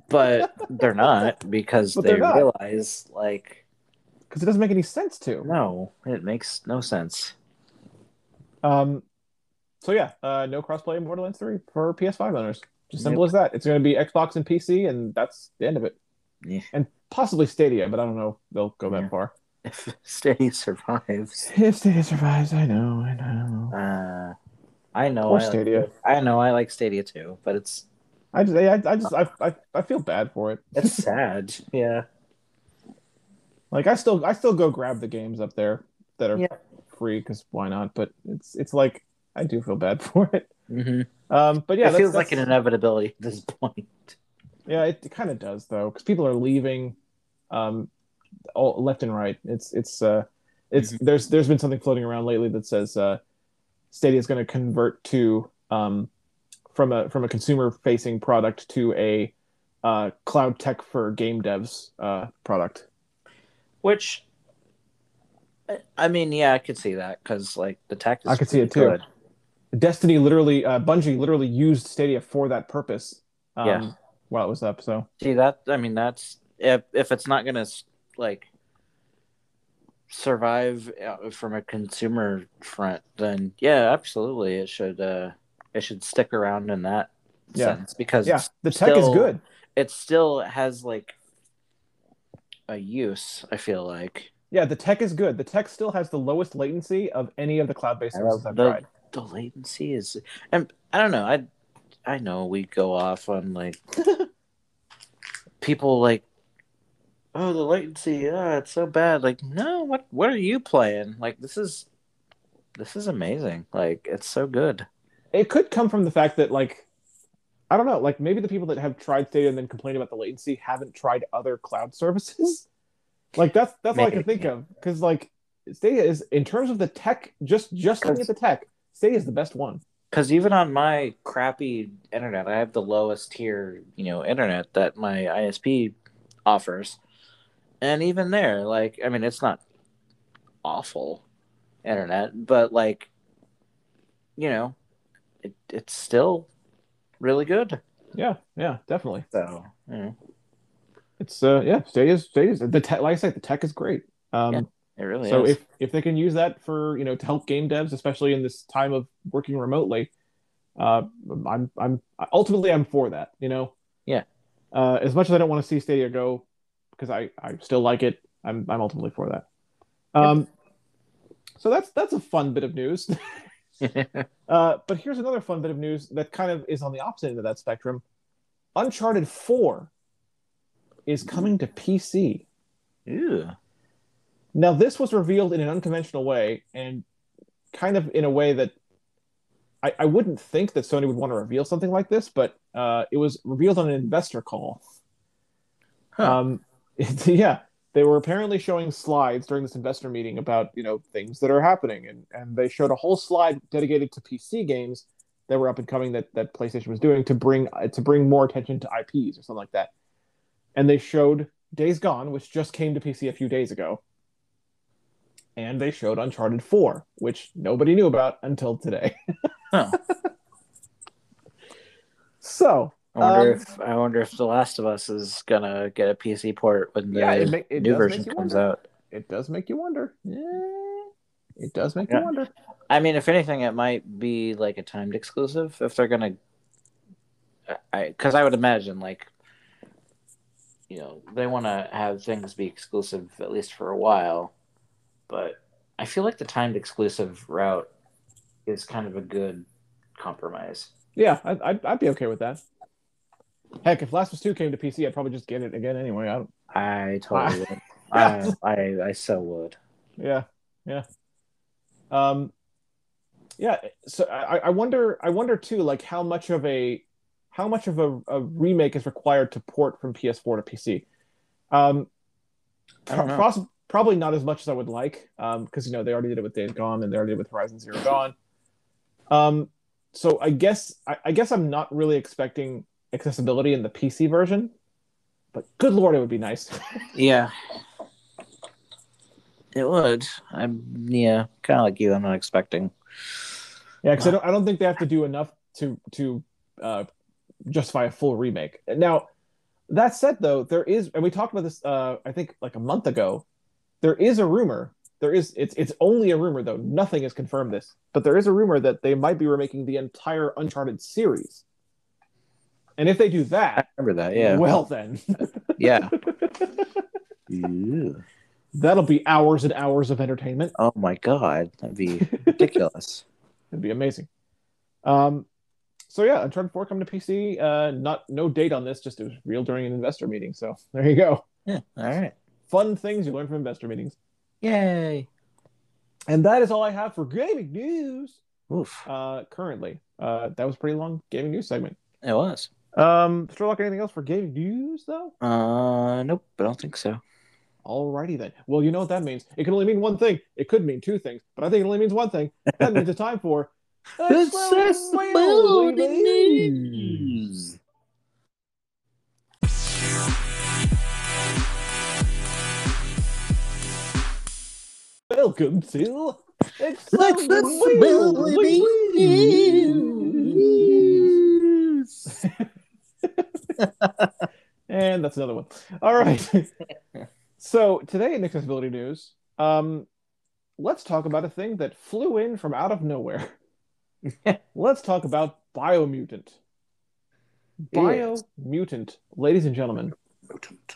but they're not because But they not. realize like because it doesn't make any sense to. no, it makes no sense. Um, so yeah, uh, no crossplay in Borderlands 3 for PS5 owners. Just simple Yep. as that. It's going to be Xbox and PC, and that's the end of it. Yeah. And possibly Stadia, but I don't know they'll go that Yeah. far. If Stadia survives, If Stadia survives, I know, I know. uh, I know Poor I like- Stadia. I know I like Stadia too, but it's I just, I, I just, I, I, I feel bad for it. it's sad. Yeah. like I still, I still go grab the games up there that are Yeah. free because why not? But it's, it's like I do feel bad for it. hmm Um, but yeah, it that's- feels like an inevitability at this point. Yeah, it, kind of does though, because people are leaving, um, all left and right. It's it's uh, it's Mm-hmm. there's there's been something floating around lately that says uh, Stadia is going to convert to um, from a from a consumer facing product to a uh, cloud tech for game devs uh, product. Which, I mean, yeah, I could see that because like the tech. I could see it too. Good. Destiny literally, uh, Bungie literally used Stadia for that purpose. Um, yeah. While it was up, so see that. I mean, that's if if it's not gonna like survive uh, from a consumer front, then yeah, absolutely, it should. uh It should stick around in that yeah. sense because yeah, the tech still, is good. It still has like a use. I feel like. Yeah, the tech is good. The tech still has the lowest latency of any of the cloud-based services I've the, tried. The latency is, and I don't know. I I know we go off on like people like, oh, the latency. Yeah, it's so bad. Like, no, what what are you playing? Like, this is this is amazing. Like, it's so good. It could come from the fact that like I don't know, like maybe the people that have tried Stadia and then complained about the latency haven't tried other cloud services. Like that's that's all I can think of because like Stadia is in terms of the tech, just just looking at the tech, Stadia is the best one. Because even on my crappy internet, I have the lowest tier, you know, internet that my ISP offers, and even there, like, I mean, it's not awful internet, but like, you know, it it's still really good. Yeah, yeah, definitely. So, yeah. it's uh, yeah, Stadia's Stadia's the tech. Like I said, the tech is great. Um, yeah, it really so is. if if they can use that for you know to help game devs, especially in this time of working remotely, uh, I'm I'm ultimately I'm for that. You know. Yeah. Uh, as much as I don't want to see Stadia go, because I I still like it, I'm I'm ultimately for that. Um, so that's that's a fun bit of news. uh, but here's another fun bit of news that kind of is on the opposite end of that spectrum. Uncharted 4 is coming to PC. Ew. Now, this was revealed in an unconventional way and kind of in a way that I, I wouldn't think that Sony would want to reveal something like this, but uh, it was revealed on an investor call. Huh. Um, yeah, they were apparently showing slides during this investor meeting about you know things that are happening and and they showed a whole slide dedicated to pc games that were up and coming that that playstation was doing to bring to bring more attention to ips or something like that. And they showed days gone which just came to pc a few days ago. And they showed uncharted 4 which nobody knew about until today. Huh. so I wonder um, if I wonder if The Last of Us is gonna get a PC port when the yeah, it make, it new version comes wonder. out. It does make you wonder. Yeah, it does make yeah. you wonder. I mean, if anything, it might be like a timed exclusive if they're gonna. I because I would imagine like, you know, they want to have things be exclusive at least for a while, but I feel like the timed exclusive route is kind of a good compromise. Yeah, I'd, I'd, I'd be okay with that. Heck, if Last of Us Two came to PC, I'd probably just get it again anyway. I don't. I totally would. I, I I so would. Yeah, yeah. Um, yeah. So I, I wonder I wonder too like how much of a how much of a, a remake is required to port from PS4 to PC. Um, pro- probably not as much as I would like because um, you know they already did it with Days Gone and they already did it with Horizon Zero Dawn. Um, so I guess I, I guess I'm not really expecting accessibility in the PC version. But good lord, it would be nice. yeah, it would. I'm yeah, kind of like you. I'm not expecting. Yeah, because I don't. I don't think they have to do enough to to uh, justify a full remake. Now, that said, though, there is, and we talked about this. Uh, I think like a month ago. There is a rumor. There is. It's it's only a rumor though. Nothing has confirmed this, but there is a rumor that they might be remaking the entire Uncharted series. And if they do that, I remember that. Yeah. Well, then. yeah. That'll be hours and hours of entertainment. Oh my god, that'd be ridiculous. It'd be amazing. Um, so yeah, Uncharted Four coming to PC. Uh, not no date on this, just it was real during an investor meeting. So there you go. Yeah. All right. Fun things you learn from investor meetings. Yay. And that is all I have for gaming news. Oof. Uh, currently, uh, that was pretty long gaming news segment. It was. Um, Sherlock, anything else for gaming news though? Uh, nope, I don't think so. Alrighty then. Well, you know what that means. It can only mean one thing. It could mean two things, but I think it only means one thing. That means it's time for Accessibility news. Welcome to Accessibility news. and that's another one. All right. so today in accessibility news, um, let's talk about a thing that flew in from out of nowhere. let's talk about Biomutant. Biomutant, ladies and gentlemen. Mutant.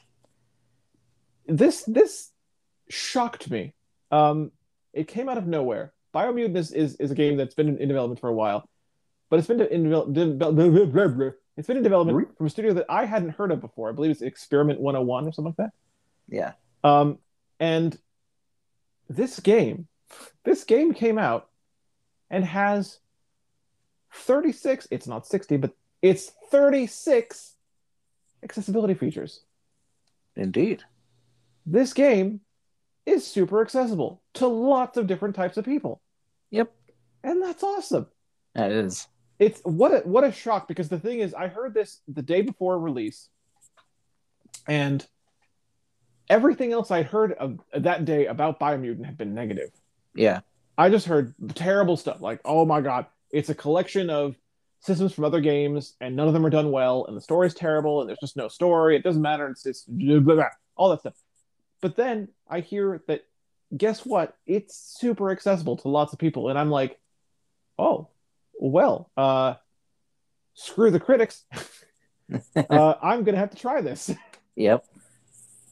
This this shocked me. Um, it came out of nowhere. Biomutant is, is, is a game that's been in development for a while, but it's been in development. It's been in development from a studio that I hadn't heard of before. I believe it's Experiment 101 or something like that. Yeah. Um, and this game, this game came out and has 36, it's not 60, but it's 36 accessibility features. Indeed. This game is super accessible to lots of different types of people. Yep. And that's awesome. That is. It's what a what a shock because the thing is I heard this the day before release and everything else I'd heard of that day about Biomutant had been negative. Yeah. I just heard terrible stuff like, oh my god, it's a collection of systems from other games, and none of them are done well, and the story's terrible, and there's just no story. It doesn't matter. It's, just blah, blah, blah, all that stuff. But then I hear that, guess what? It's super accessible to lots of people, and I'm like, oh, well, uh, screw the critics. uh, I'm gonna have to try this Yep.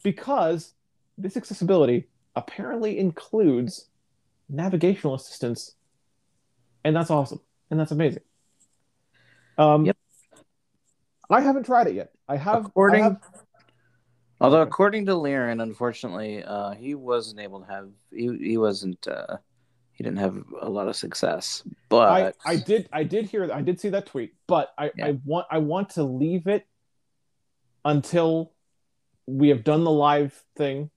because this accessibility apparently includes navigational assistance, and that's awesome, and that's amazing. Um, Yep. I haven't tried it yet. I have. According- I have Although according to Liren, unfortunately, uh, he wasn't able to have he he wasn't uh, he didn't have a lot of success. But I did I did hear I did see that tweet, but I, Yeah. I want I want to leave it until we have done the live thing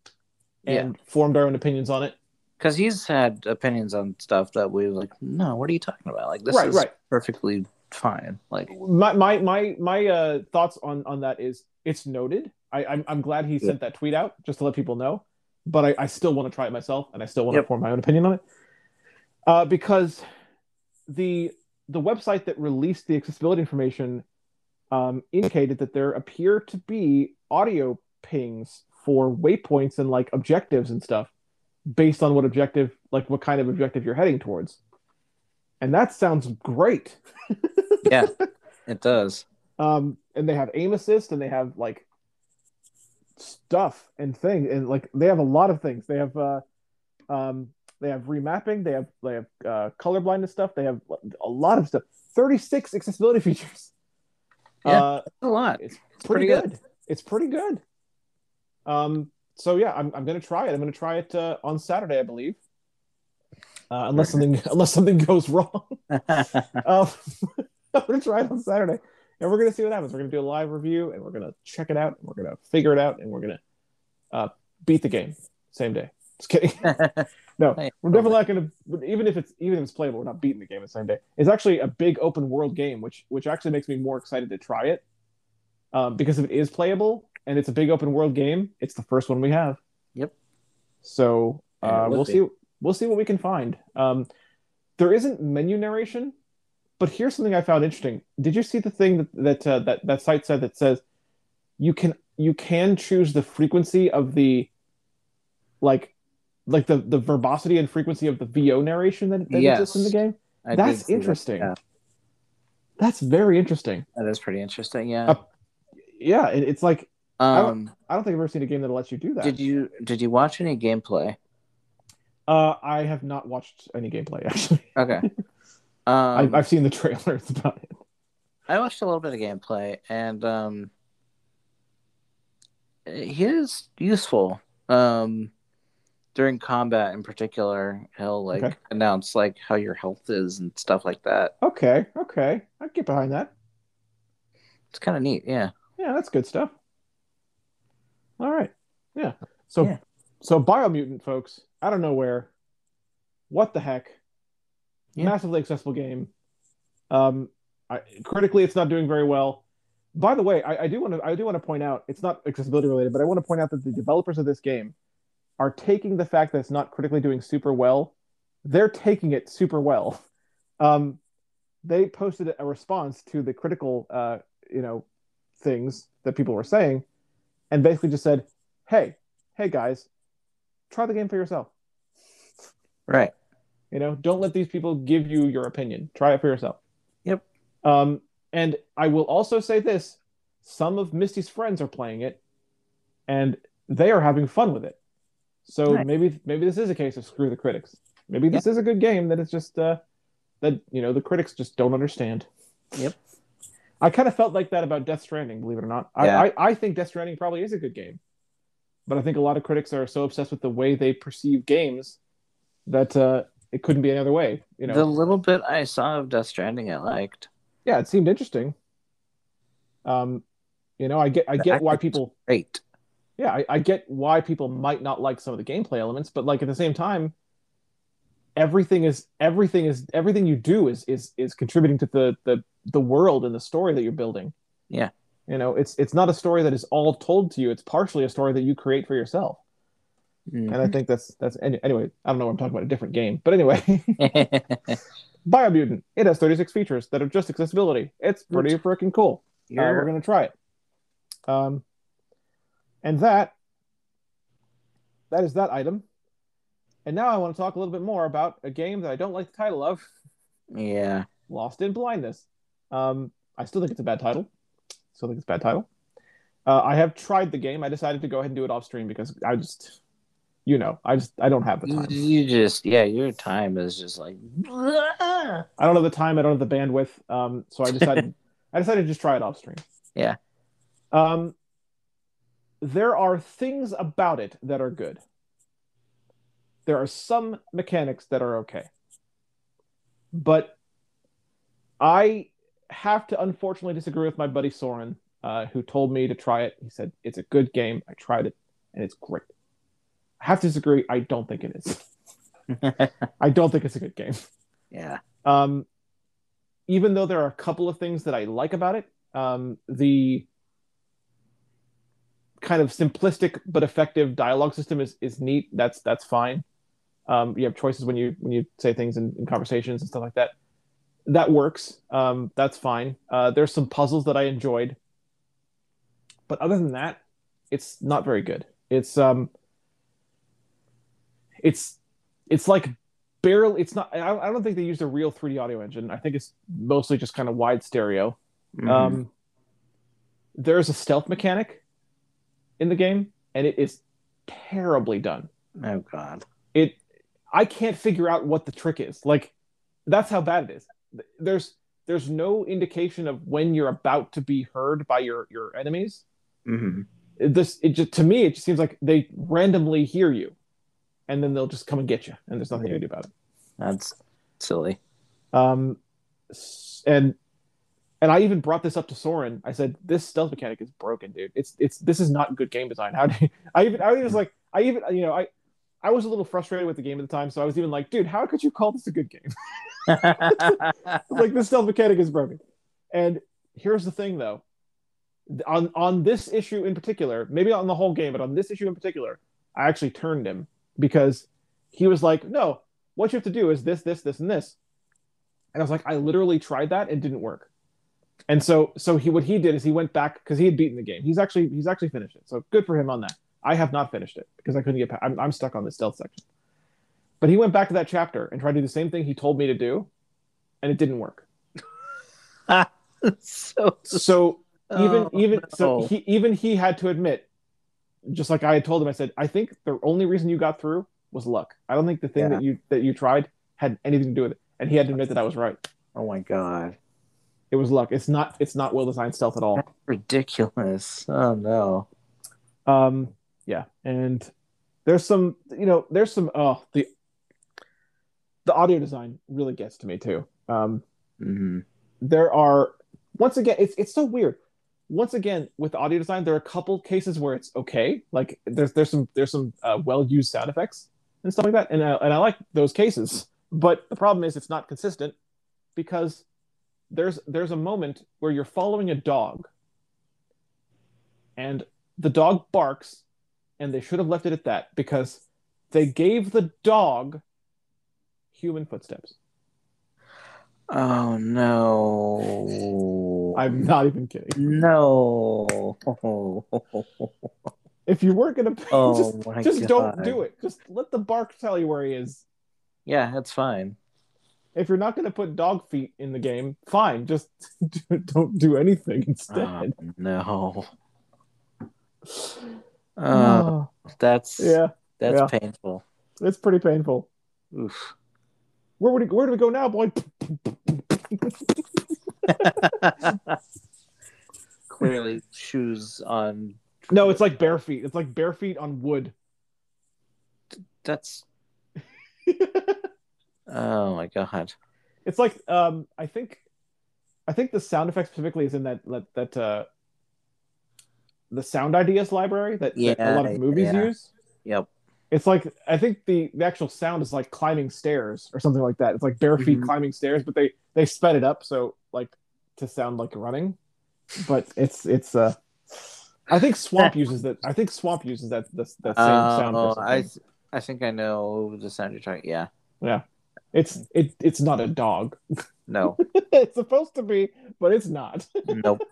and formed our own opinions on it. because he's had opinions on stuff that we were like, no, what are you talking about? Like this Right, is right. perfectly fine. Like My my my my uh, thoughts on on that is it's noted. I I'm, I'm glad he sent that tweet out just to let people know, but I, I still want to try it myself and I still want to form my own opinion on it. Uh, because the the website that released the accessibility information um, indicated that there appear to be audio pings for waypoints and like objectives and stuff based on what objective like what kind of objective you're heading towards. And that sounds great. Yeah, it does. um and they have aim assist and they have like stuff and thing and like they have a lot of things. They have uh um they have remapping they have they have uh color blindness stuff they have a lot of stuff 36 accessibility features Yeah. uh A lot. it's pretty pretty, good. good. It's pretty good. Um, so yeah, I'm, I'm gonna try it. I'm gonna try it uh, on Saturday, I believe. Uh, unless something unless something goes wrong, um, I'm gonna try it on Saturday, and we're gonna see what happens. We're gonna do a live review, and we're gonna check it out, and we're gonna figure it out, and we're gonna uh, beat the game same day. Just kidding. No, we're definitely not gonna. Even if it's even if it's playable, we're not beating the game the same day. It's actually a big open world game, which which actually makes me more excited to try it. Um, because if it is playable and it's a big open world game, it's the first one we have. Yep. So uh, we'll be. see. We'll see what we can find. Um, there isn't menu narration, but here's something I found interesting. Did you see the thing that that uh, that that site said that says you can you can choose the frequency of the like like the the verbosity and frequency of the VO narration that, that Yes. exists in the game. I That's see that. interesting. Yeah, That's very interesting. that is pretty interesting. Yeah. Uh, Yeah, it, it's like um, I don't think I've ever seen a game that lets you do that. did you did you watch any gameplay? Uh, I have not watched any gameplay actually. Okay. Um, I've, I've seen the trailers about it. I watched a little bit of gameplay, and um, he is useful. Um, during combat, in particular, he'll like Okay. announce like how your health is and stuff like that. Okay, okay, I get behind that. It's kind of neat. Yeah. Yeah, that's good stuff. All right, yeah. So, Yeah. so Biomutant, folks, out of nowhere. What the heck? Yeah. massively accessible game. Um, I, critically, it's not doing very well. By the way, I, I do want to I do want to point out it's not accessibility related, but I want to point out that the developers of this game are taking the fact that it's not critically doing super well. They're taking it super well. Um, they posted a response to the critical, uh, you know, things that people were saying, and basically just said, "Hey, hey guys, try the game for yourself. Right. You know, don't let these people give you your opinion. Try it for yourself." Yep. Um, and I will also say this: some of Misty's friends are playing it, and they are having fun with it. So Nice. maybe maybe this is a case of screw the critics. Maybe this is a good game that it's just uh, that you know the critics just don't understand. Yep. I kind of felt like that about Death Stranding, believe it or not. Yeah. I, I I think Death Stranding probably is a good game, but I think a lot of critics are so obsessed with the way they perceive games that uh, it couldn't be any other way. You know, The little bit I saw of Death Stranding, I liked. yeah, it seemed interesting. Um, you know, I get I get why people Great. Yeah, I, I get why people might not like some of the gameplay elements, but like at the same time, everything is everything is everything you do is is is contributing to the the the world and the story that you're building. Yeah. You know, it's it's not a story that is all told to you. It's partially a story that you create for yourself. Mm-hmm. And I think that's that's any- anyway. I don't know. What I'm talking about a different game, but anyway, Biomutant. It has 36 features that are just accessibility. It's pretty freaking cool. Uh, we're to try it. Um, and that that is that item. And now I want to talk a little bit more about a game that I don't like the title of, yeah. Lost in Blindness. Um, I still think it's a bad title. Still think it's a bad title. Uh, I have tried the game. I decided to go ahead and do it off stream because I just, you know, I just I don't have the time. you just yeah, your time is just like I don't have the time. I don't have the bandwidth. Um, so I decided I decided to just try it off stream. Yeah. Um, there are things about it that are good. There are some mechanics that are okay, but I have to unfortunately disagree with my buddy Soren, uh, who told me to try it. He said it's a good game. I tried it, and it's great. I have to disagree. I don't think it is. I don't think it's a good game. yeah. Um, even though there are a couple of things that I like about it, um, the kind of simplistic but effective dialogue system is is neat. That's that's fine. Um, you have choices when you when you say things in, in conversations and stuff like that. That works. Um, that's fine. Uh, there's some puzzles that I enjoyed, but other than that, it's not very good. It's um, it's it's like barely. It's not. I, I don't think they used a real 3D audio engine. I think it's mostly just kind of wide stereo. Mhm. Um, there's a stealth mechanic in the game, and it is terribly done. oh god. It, I can't figure out what the trick is. Like, that's how bad it is. There's there's no indication of when you're about to be heard by your your enemies. hmm This it just to me it just seems like they randomly hear you, and then they'll just come and get you, and there's nothing you can do about it. That's silly. Um, and and I even brought this up to Soren. I said this stealth mechanic is broken, dude. It's it's this is not good game design. How do you, I even I was like I even you know I I was a little frustrated with the game at the time, so I was even like, dude, how could you call this a good game? like this stealth mechanic is broken. And here's the thing, though, on on this issue in particular, maybe on the whole game, but on this issue in particular, I actually turned him because he was like, no, what you have to do is this, this, this, and this. And I was like, I literally tried that and didn't work. And so, so he what he did is he went back because he had beaten the game. He's actually he's actually finished it. So good for him on that. I have not finished it because I couldn't get. Past, I'm I'm stuck on the stealth section. But he went back to that chapter and tried to do the same thing he told me to do, and it didn't work. so So even Oh, even so no. he even he had to admit, just like I had told him, I said, I think the only reason you got through was luck. I don't think the thing Yeah. that you that you tried had anything to do with it. And he had to admit that I was right. oh my god. It was luck. It's not it's not well designed stealth at all. That's ridiculous. Oh no. Um, yeah, and there's some, you know, there's some. Oh, the the audio design really gets to me too. Um, hmm there are once again, it's it's so weird. Once again, with audio design, there are a couple cases where it's okay. Like there's there's some there's some uh, well used sound effects and stuff like that, and I, and I like those cases. but the problem is it's not consistent because there's there's a moment where you're following a dog and the dog barks and they should have left it at that because they gave the dog human footsteps. Oh no! I'm not even kidding. no. If you weren't gonna, Oh just, just don't do it. Just let the bark tell you where he is. yeah, that's fine. If you're not gonna put dog feet in the game, fine. Just don't do anything instead. Oh, no. Oh, Oh, that's yeah, that's yeah. painful. it's pretty painful. Oof. Where would he, where do we go now, boy? Clearly, shoes on. No, it's like bare feet. It's like bare feet on wood. That's. Oh my god. It's like um, I think, I think the sound effect specifically is in that that, that uh, the sound ideas library that, that a lot of movies yeah. use. Yep. It's like I think the the actual sound is like climbing stairs or something like that. It's like bare feet Mhm. climbing stairs, but they they sped it up so like to sound like running. But it's it's uh, I think Swamp uses that. I think Swamp uses that The, that same sound. Oh. I I think I know the sound you're talking. Yeah. yeah, it's it it's not a dog. No. it's supposed to be, but it's not. nope.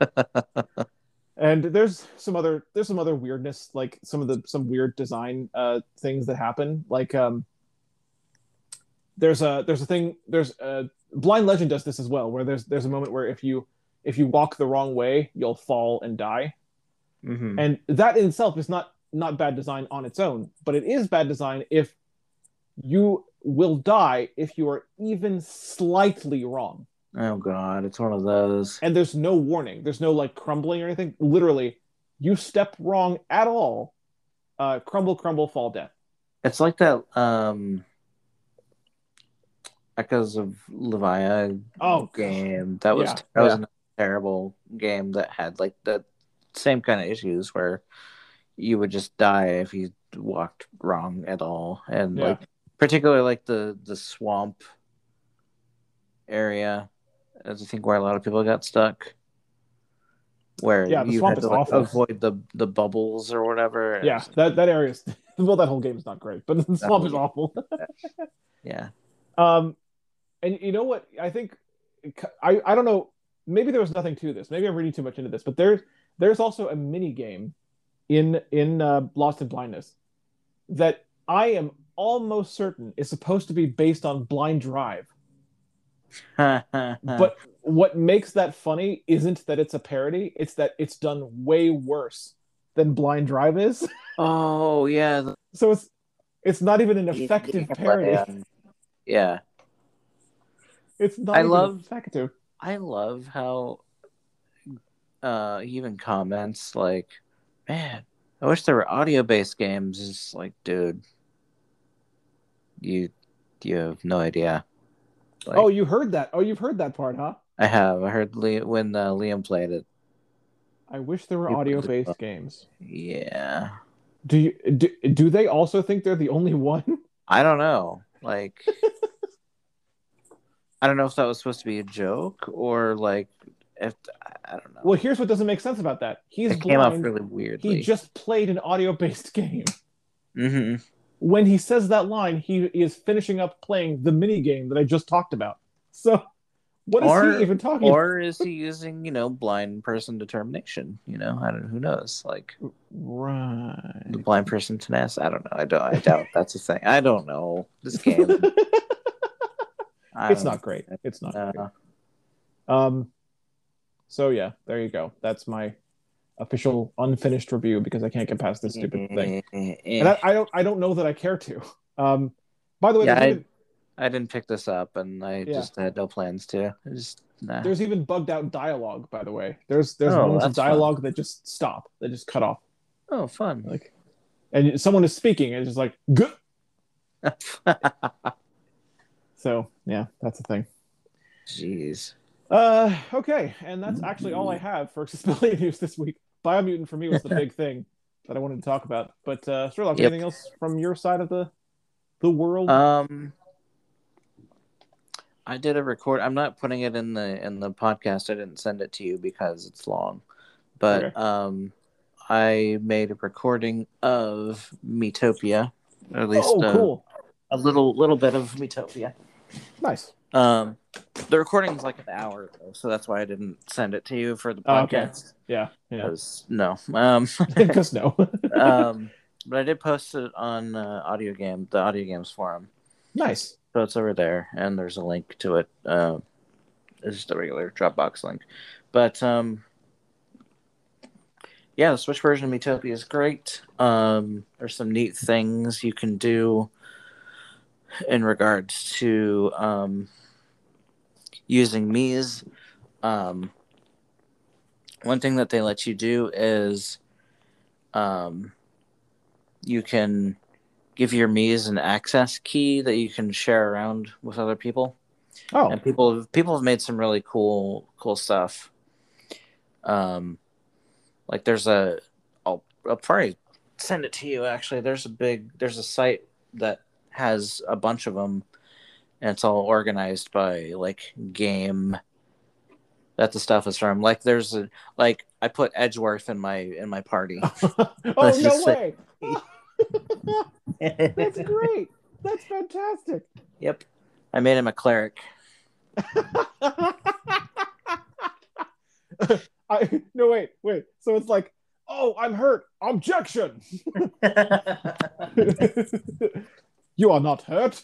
and there's some other there's some other weirdness like some of the some weird design uh things that happen like um there's a there's a thing there's a blind legend does this as well where there's there's a moment where if you if you walk the wrong way you'll fall and die hmm and that in itself is not not bad design on its own but it is bad design if you will die if you are even slightly wrong Oh god, it's one of those. and there's no warning. There's no like crumbling or anything. Literally, you step wrong at all, uh, crumble, crumble, fall death. It's like that um Echoes of Leviah Oh, game. That was Yeah, that was yeah. a terrible game that had like the same kind of issues where you would just die if you walked wrong at all. And Yeah. like particularly like the the swamp area is I think where a lot of people got stuck. Where Yeah, the you swamp had is to like, awful. avoid the the bubbles or whatever. Yeah, that that area is well, that whole game is not great, but the swamp is awful. Yeah. um, and you know what? I think I I don't know. Maybe there was nothing to this. Maybe I'm reading too much into this, but there's there's also a mini game in in uh, Lost in Blindness that I am almost certain is supposed to be based on Blind Drive. But what makes that funny isn't that it's a parody, it's that it's done way worse than Blind Drive is. oh yeah, So it's it's not even an effective parody. Yeah, It's not I love- effective. I love how uh he even comments like, "Man, I wish there were audio-based games." It's like, dude, you you have no idea. Like, oh, you heard that. Oh, you've heard that part, huh? I have. I heard Liam, when uh, Liam played it. I wish there were audio-based games. Yeah, Do you do, do they also think they're the only one? I don't know. Like, I don't know if that was supposed to be a joke or like if I don't know. Well, here's what doesn't make sense about that. He's it came blind. out really weirdly. he just played an audio-based game. hmm When he says that line, he is finishing up playing the mini game that I just talked about. So, what is Or- he even talking about? or is he using you know blind person determination you know i don't know who knows like Right. the blind person tenacity i don't know i don't i doubt that's a thing i don't know this game it's don't great. It's not know. great. Um, so yeah, there you go. That's my official unfinished review because I can't get past this stupid thing, Eh, and I, I don't. I don't know that I care to. Um, by the way, Yeah, I- even, I didn't pick this up and i Yeah. just had no plans to just nah. there's even bugged out dialogue. By the way, there's there's Oh, moments of that's fun. dialogue that just stop. that just cut off. oh fun Like, and someone is speaking, and it's just like good. So yeah, that's the thing. jeez Uh, okay, and that's actually all I have for accessibility news this week. Biomutant for me was the big thing that I wanted to talk about. But uh, Sherlock, Yep. anything else from your side of the the world? um I did a record. I'm not putting it in the in the podcast. I didn't send it to you because it's long, but Okay. um, I made a recording of Miitopia, or at least oh, uh, cool. a little little bit of Miitopia. Nice. Um, the recording is like an hour, though, so that's why I didn't send it to you for the Oh, okay. podcast. Yeah. Yeah. Because no, um, Because no. um, but I did post it on uh, audio game, the audio games forum. nice. So it's over there, and there's a link to it. Uh, it's just a regular Dropbox link, but um, yeah, the Switch version of Miitopia is great. Um, there's some neat things you can do in regards to um, using Mii's. Um, one thing that they let you do is um, you can give your Mii's an access key that you can share around with other people Oh, and people have, people have made some really cool cool stuff. Um, like there's a I'll, I'll probably send it to you. Actually, there's a big there's a site that has a bunch of them, and it's all organized by like game that the stuff is from. Like there's a like I put Edgeworth in my in my party. oh Let's no way. That's great. That's fantastic. yep, I made him a cleric. I no wait, wait. So it's like, oh, I'm hurt. Objection. you are not hurt.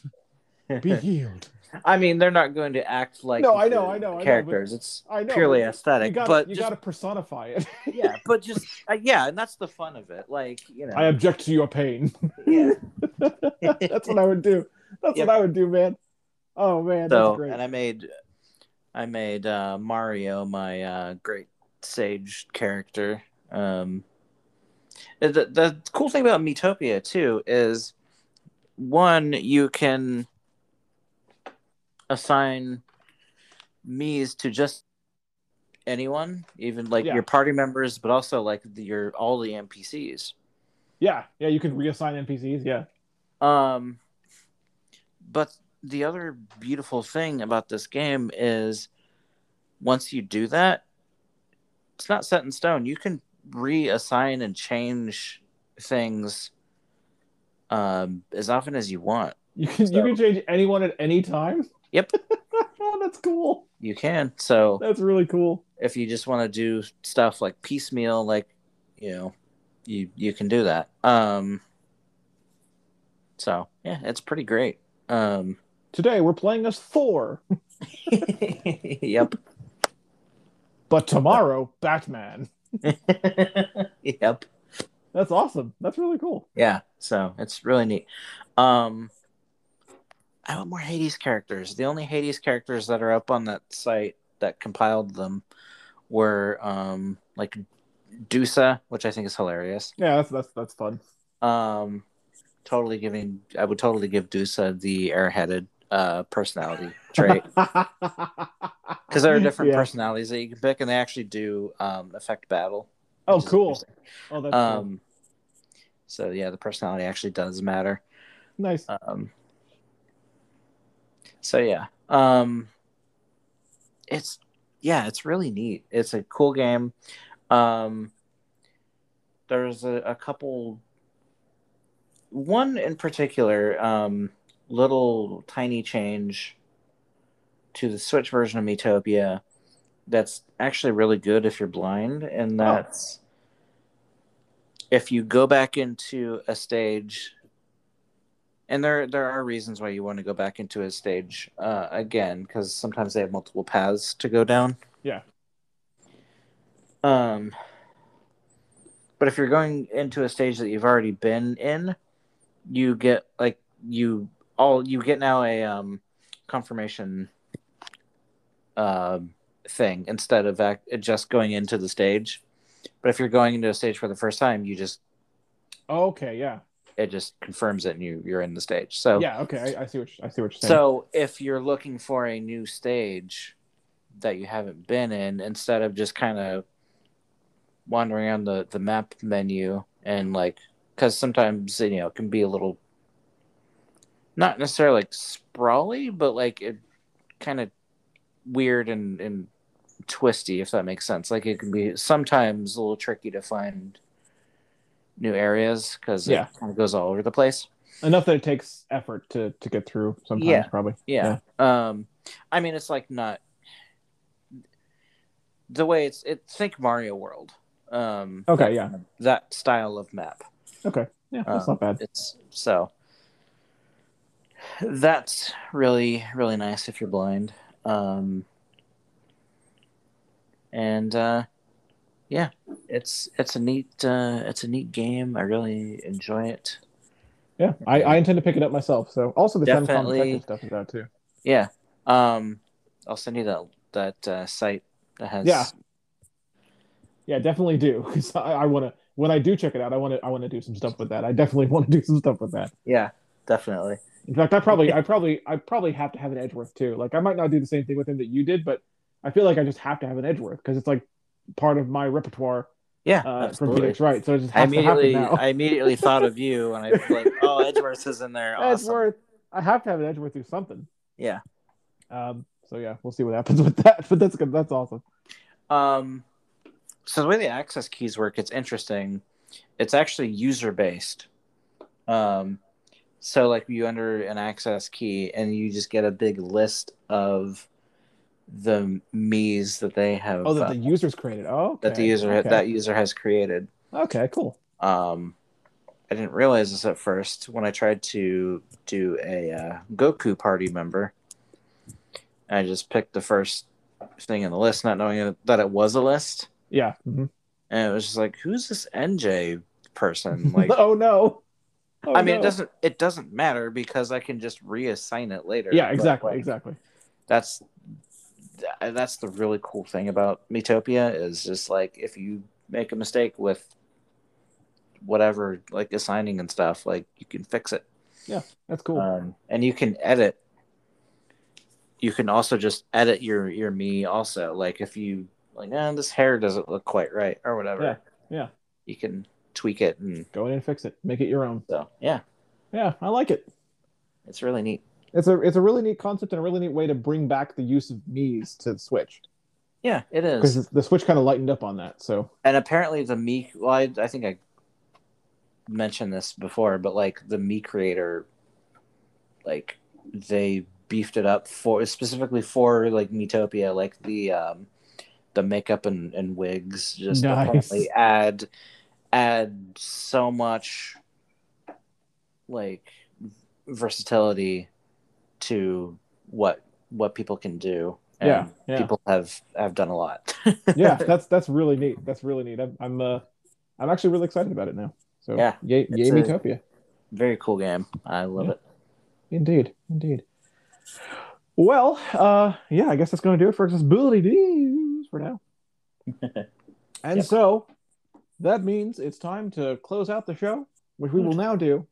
Be healed. I mean, they're not going to act like No, I know, I know, I know, characters. it's I know. purely aesthetic, You got but you got to personify it. yeah, but just uh, yeah, and that's the fun of it. Like you know, I object to your pain. yeah. That's what I would do. That's Yep. what I would do, man. Oh man, so that's great. and I made, I made uh, Mario my uh, great sage character. Um, the the cool thing about Miitopia too is one you can assign Mii's to just anyone, even like Yeah. your party members, but also like the, your all the NPCs. yeah, yeah, you can reassign NPCs. Yeah. Um, but the other beautiful thing about this game is once you do that, it's not set in stone. You can reassign and change things um, as often as you want. You can you can change anyone at any time. Yep. that's cool. You can. So That's really cool. if you just want to do stuff like piecemeal, like you know, you you can do that. Um, so yeah, it's pretty great. Um, Today we're playing as Thor, yep. but tomorrow Batman. yep. That's awesome. That's really cool. Yeah. So it's really neat. Um I want more Hades characters. The only Hades characters that are up on that site that compiled them were um like Dusa, which I think is hilarious. Yeah, that's that's that's fun. Um totally giving I would totally give Dusa the airheaded uh personality trait. Because there are different Yeah. personalities that you can pick and they actually do um affect battle. Oh, cool. Oh, that's cool. Um so yeah, the personality actually does matter. nice. Um, so yeah, um, it's yeah, it's really neat. It's a cool game. Um, there's a, a couple. One in particular, um, little tiny change to the Switch version of Miitopia that's actually really good if you're blind, and Oh. that's if you go back into a stage and there there are reasons why you want to go back into a stage uh, again because sometimes they have multiple paths to go down. Yeah. Um. But if you're going into a stage that you've already been in, you get like you all you get now a um confirmation um thing instead of act, just going into the stage. But if you're going into a stage for the first time, you just Okay, yeah, it just confirms it and you you're in the stage. So yeah. Okay, I, I see what I see what you're saying. so if you're looking for a new stage that you haven't been in, instead of just kind of wandering around the, the map menu and like, because sometimes you know it can be a little, not necessarily like sprawly, but like it kind of weird and and twisty, if that makes sense. Like it can be sometimes a little tricky to find new areas because Yeah. it kind of goes all over the place. Enough that it takes effort to to get through. Sometimes, Yeah. probably. Yeah. Um, I mean, it's like not the way it's. It think Mario World. Um, Okay, that yeah. that style of map. Okay. Yeah, that's Um, not bad. It's so that's really really nice if you're blind. Um, and uh, yeah, it's it's a neat uh, it's a neat game. I really enjoy it. Yeah, I, I intend to pick it up myself. So also the Famicom Definitely. Detective stuff is out too. Yeah. Um, I'll send you that that uh, site that has Yeah. Yeah, definitely do because I, I want to. When I do check it out, I want to. I want to do some stuff with that. I definitely want to do some stuff with that. yeah definitely. In fact, I probably, I probably, I probably have to have an Edgeworth too. Like I might not do the same thing with him that you did, but I feel like I just have to have an Edgeworth because it's like part of my repertoire Yeah, uh, from absolutely. Phoenix Wright. So it just I has to immediately now. I immediately thought of you and I was like, oh, Edgeworth is in there. Awesome. Edgeworth. I have to have an Edgeworth do something. Yeah. Um. So yeah, we'll see what happens with that. But that's good. That's awesome. Um, so the way the access keys work, it's interesting. It's actually user based. Um, so like you enter an access key and you just get a big list of the Mii's that they have Oh, that uh, the users created. Oh, that the user okay. that user has created. Okay, cool. Um, I didn't realize this at first when I tried to do a uh, Goku party member. I just picked the first thing in the list, not knowing that it was a list. Yeah. mhm. and it was just like who's this nj person like oh no. Oh, i mean it doesn't it doesn't matter because i can just reassign it later Yeah, But, exactly, like, exactly. that's th- that's the really cool thing about Miitopia is just like if you make a mistake with whatever like assigning and stuff like you can fix it Yeah, That's cool. um, and you can edit you can also just edit your your Mii also like if you like eh, this hair doesn't look quite right or whatever Yeah, yeah. you can tweak it and Go in and fix it. Make it your own. so yeah Yeah, I like it. it's really neat It's a it's a really neat concept and a really neat way to bring back the use of Mii's to the Switch yeah it is because the Switch kind of lightened up on that. So and apparently the Mii well I, I think i mentioned this before but like the Mii creator like they beefed it up for specifically for like Miitopia like the um the makeup and, and wigs just Nice. apparently add add so much like versatility to what what people can do and Yeah, yeah. people have have done a lot yeah, that's that's really neat. That's really neat. I'm I'm uh I'm actually really excited about it now. So Yeah, yay, yay Miitopia. very cool game i love Yeah. it Indeed, indeed. Well, uh, yeah, I guess that's going to do it for accessibility news for now. And Yep. so that means it's time to close out the show, which we will now do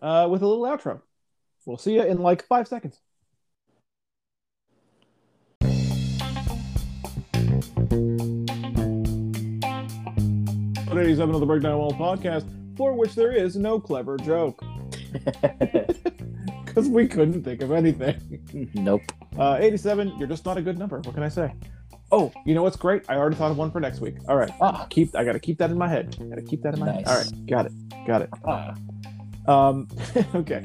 uh, with a little outro. We'll see you in like five seconds. Today's episode of the Breakdown Wall podcast, for which there is no clever joke, because we couldn't think of anything. nope Uh, 87, you're just not a good number. What can I say? Oh, you know what's great? I already thought of one for next week. All right. ah, Keep I gotta keep that in my head. Gotta keep that in my head. All right, got it. Got it. ah. Um okay.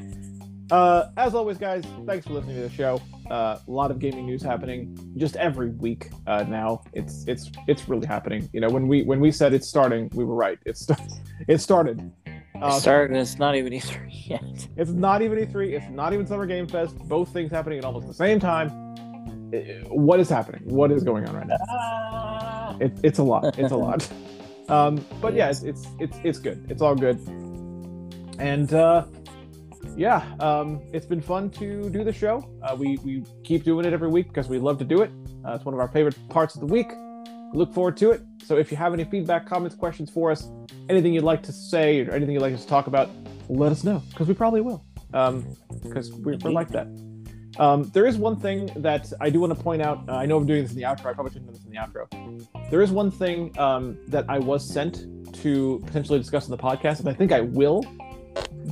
Uh as always, guys, thanks for listening to the show. Uh, a lot of gaming news happening just every week uh, now. It's it's it's really happening. You know, when we when we said it's starting, we were right. It's it started. Uh, It started and it's not even E3 yet. It's not even E3. It's not even Summer Game Fest. Both things happening at almost the same time. What is happening? What is going on right now? It, it's a lot. It's a lot. Um, but yeah, it's, it's it's it's good. It's all good. And uh, yeah, um, it's been fun to do the show. Uh, we we keep doing it every week because we love to do it. Uh, it's one of our favorite parts of the week. We look forward to it. So if you have any feedback, comments, questions for us, anything you'd like to say or anything you'd like us to talk about, let us know because we probably will. Because we're, we're like that. Um, there is one thing that I do want to point out. Uh, I know I'm doing this in the outro. I probably shouldn't do this in the outro. There is one thing um, that I was sent to potentially discuss in the podcast, and I think I will,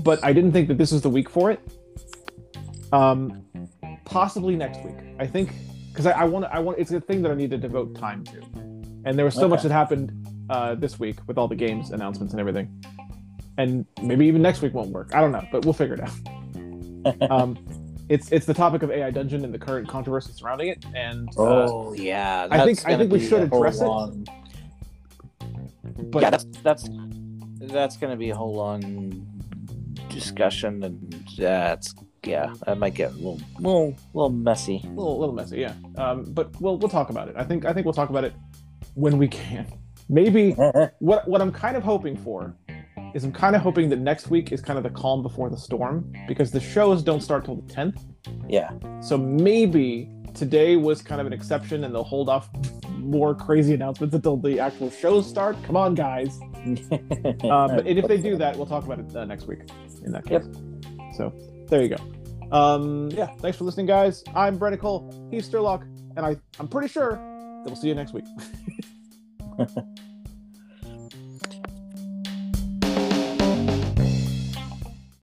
but I didn't think that this is the week for it. Um, possibly next week. I think because I, I want I want it's a thing that I need to devote time to, and there was so much that happened uh, this week with all the games announcements and everything, and maybe even next week won't work. I don't know, but we'll figure it out. um, it's it's the topic of AI Dungeon and the current controversy surrounding it, and uh, oh yeah, I think- I think we should address it. but yeah, that's that's that's gonna be a whole long discussion, and that's yeah, that might get a little little little messy. a little, little messy, yeah. Um, but we'll we'll talk about it. I think I think we'll talk about it when we can. Maybe what what I'm kind of hoping for is I'm kind of hoping that next week is kind of the calm before the storm because the shows don't start till the 10th. yeah, So maybe today was kind of an exception and they'll hold off more crazy announcements until the actual shows start. Come on, guys. Uh, but and if they do that, we'll talk about it uh, next week. In that case. So there you go. Um, yeah, thanks for listening, guys. I'm Brandon Cole. He's Sturlock, and I I'm pretty sure that we'll see you next week.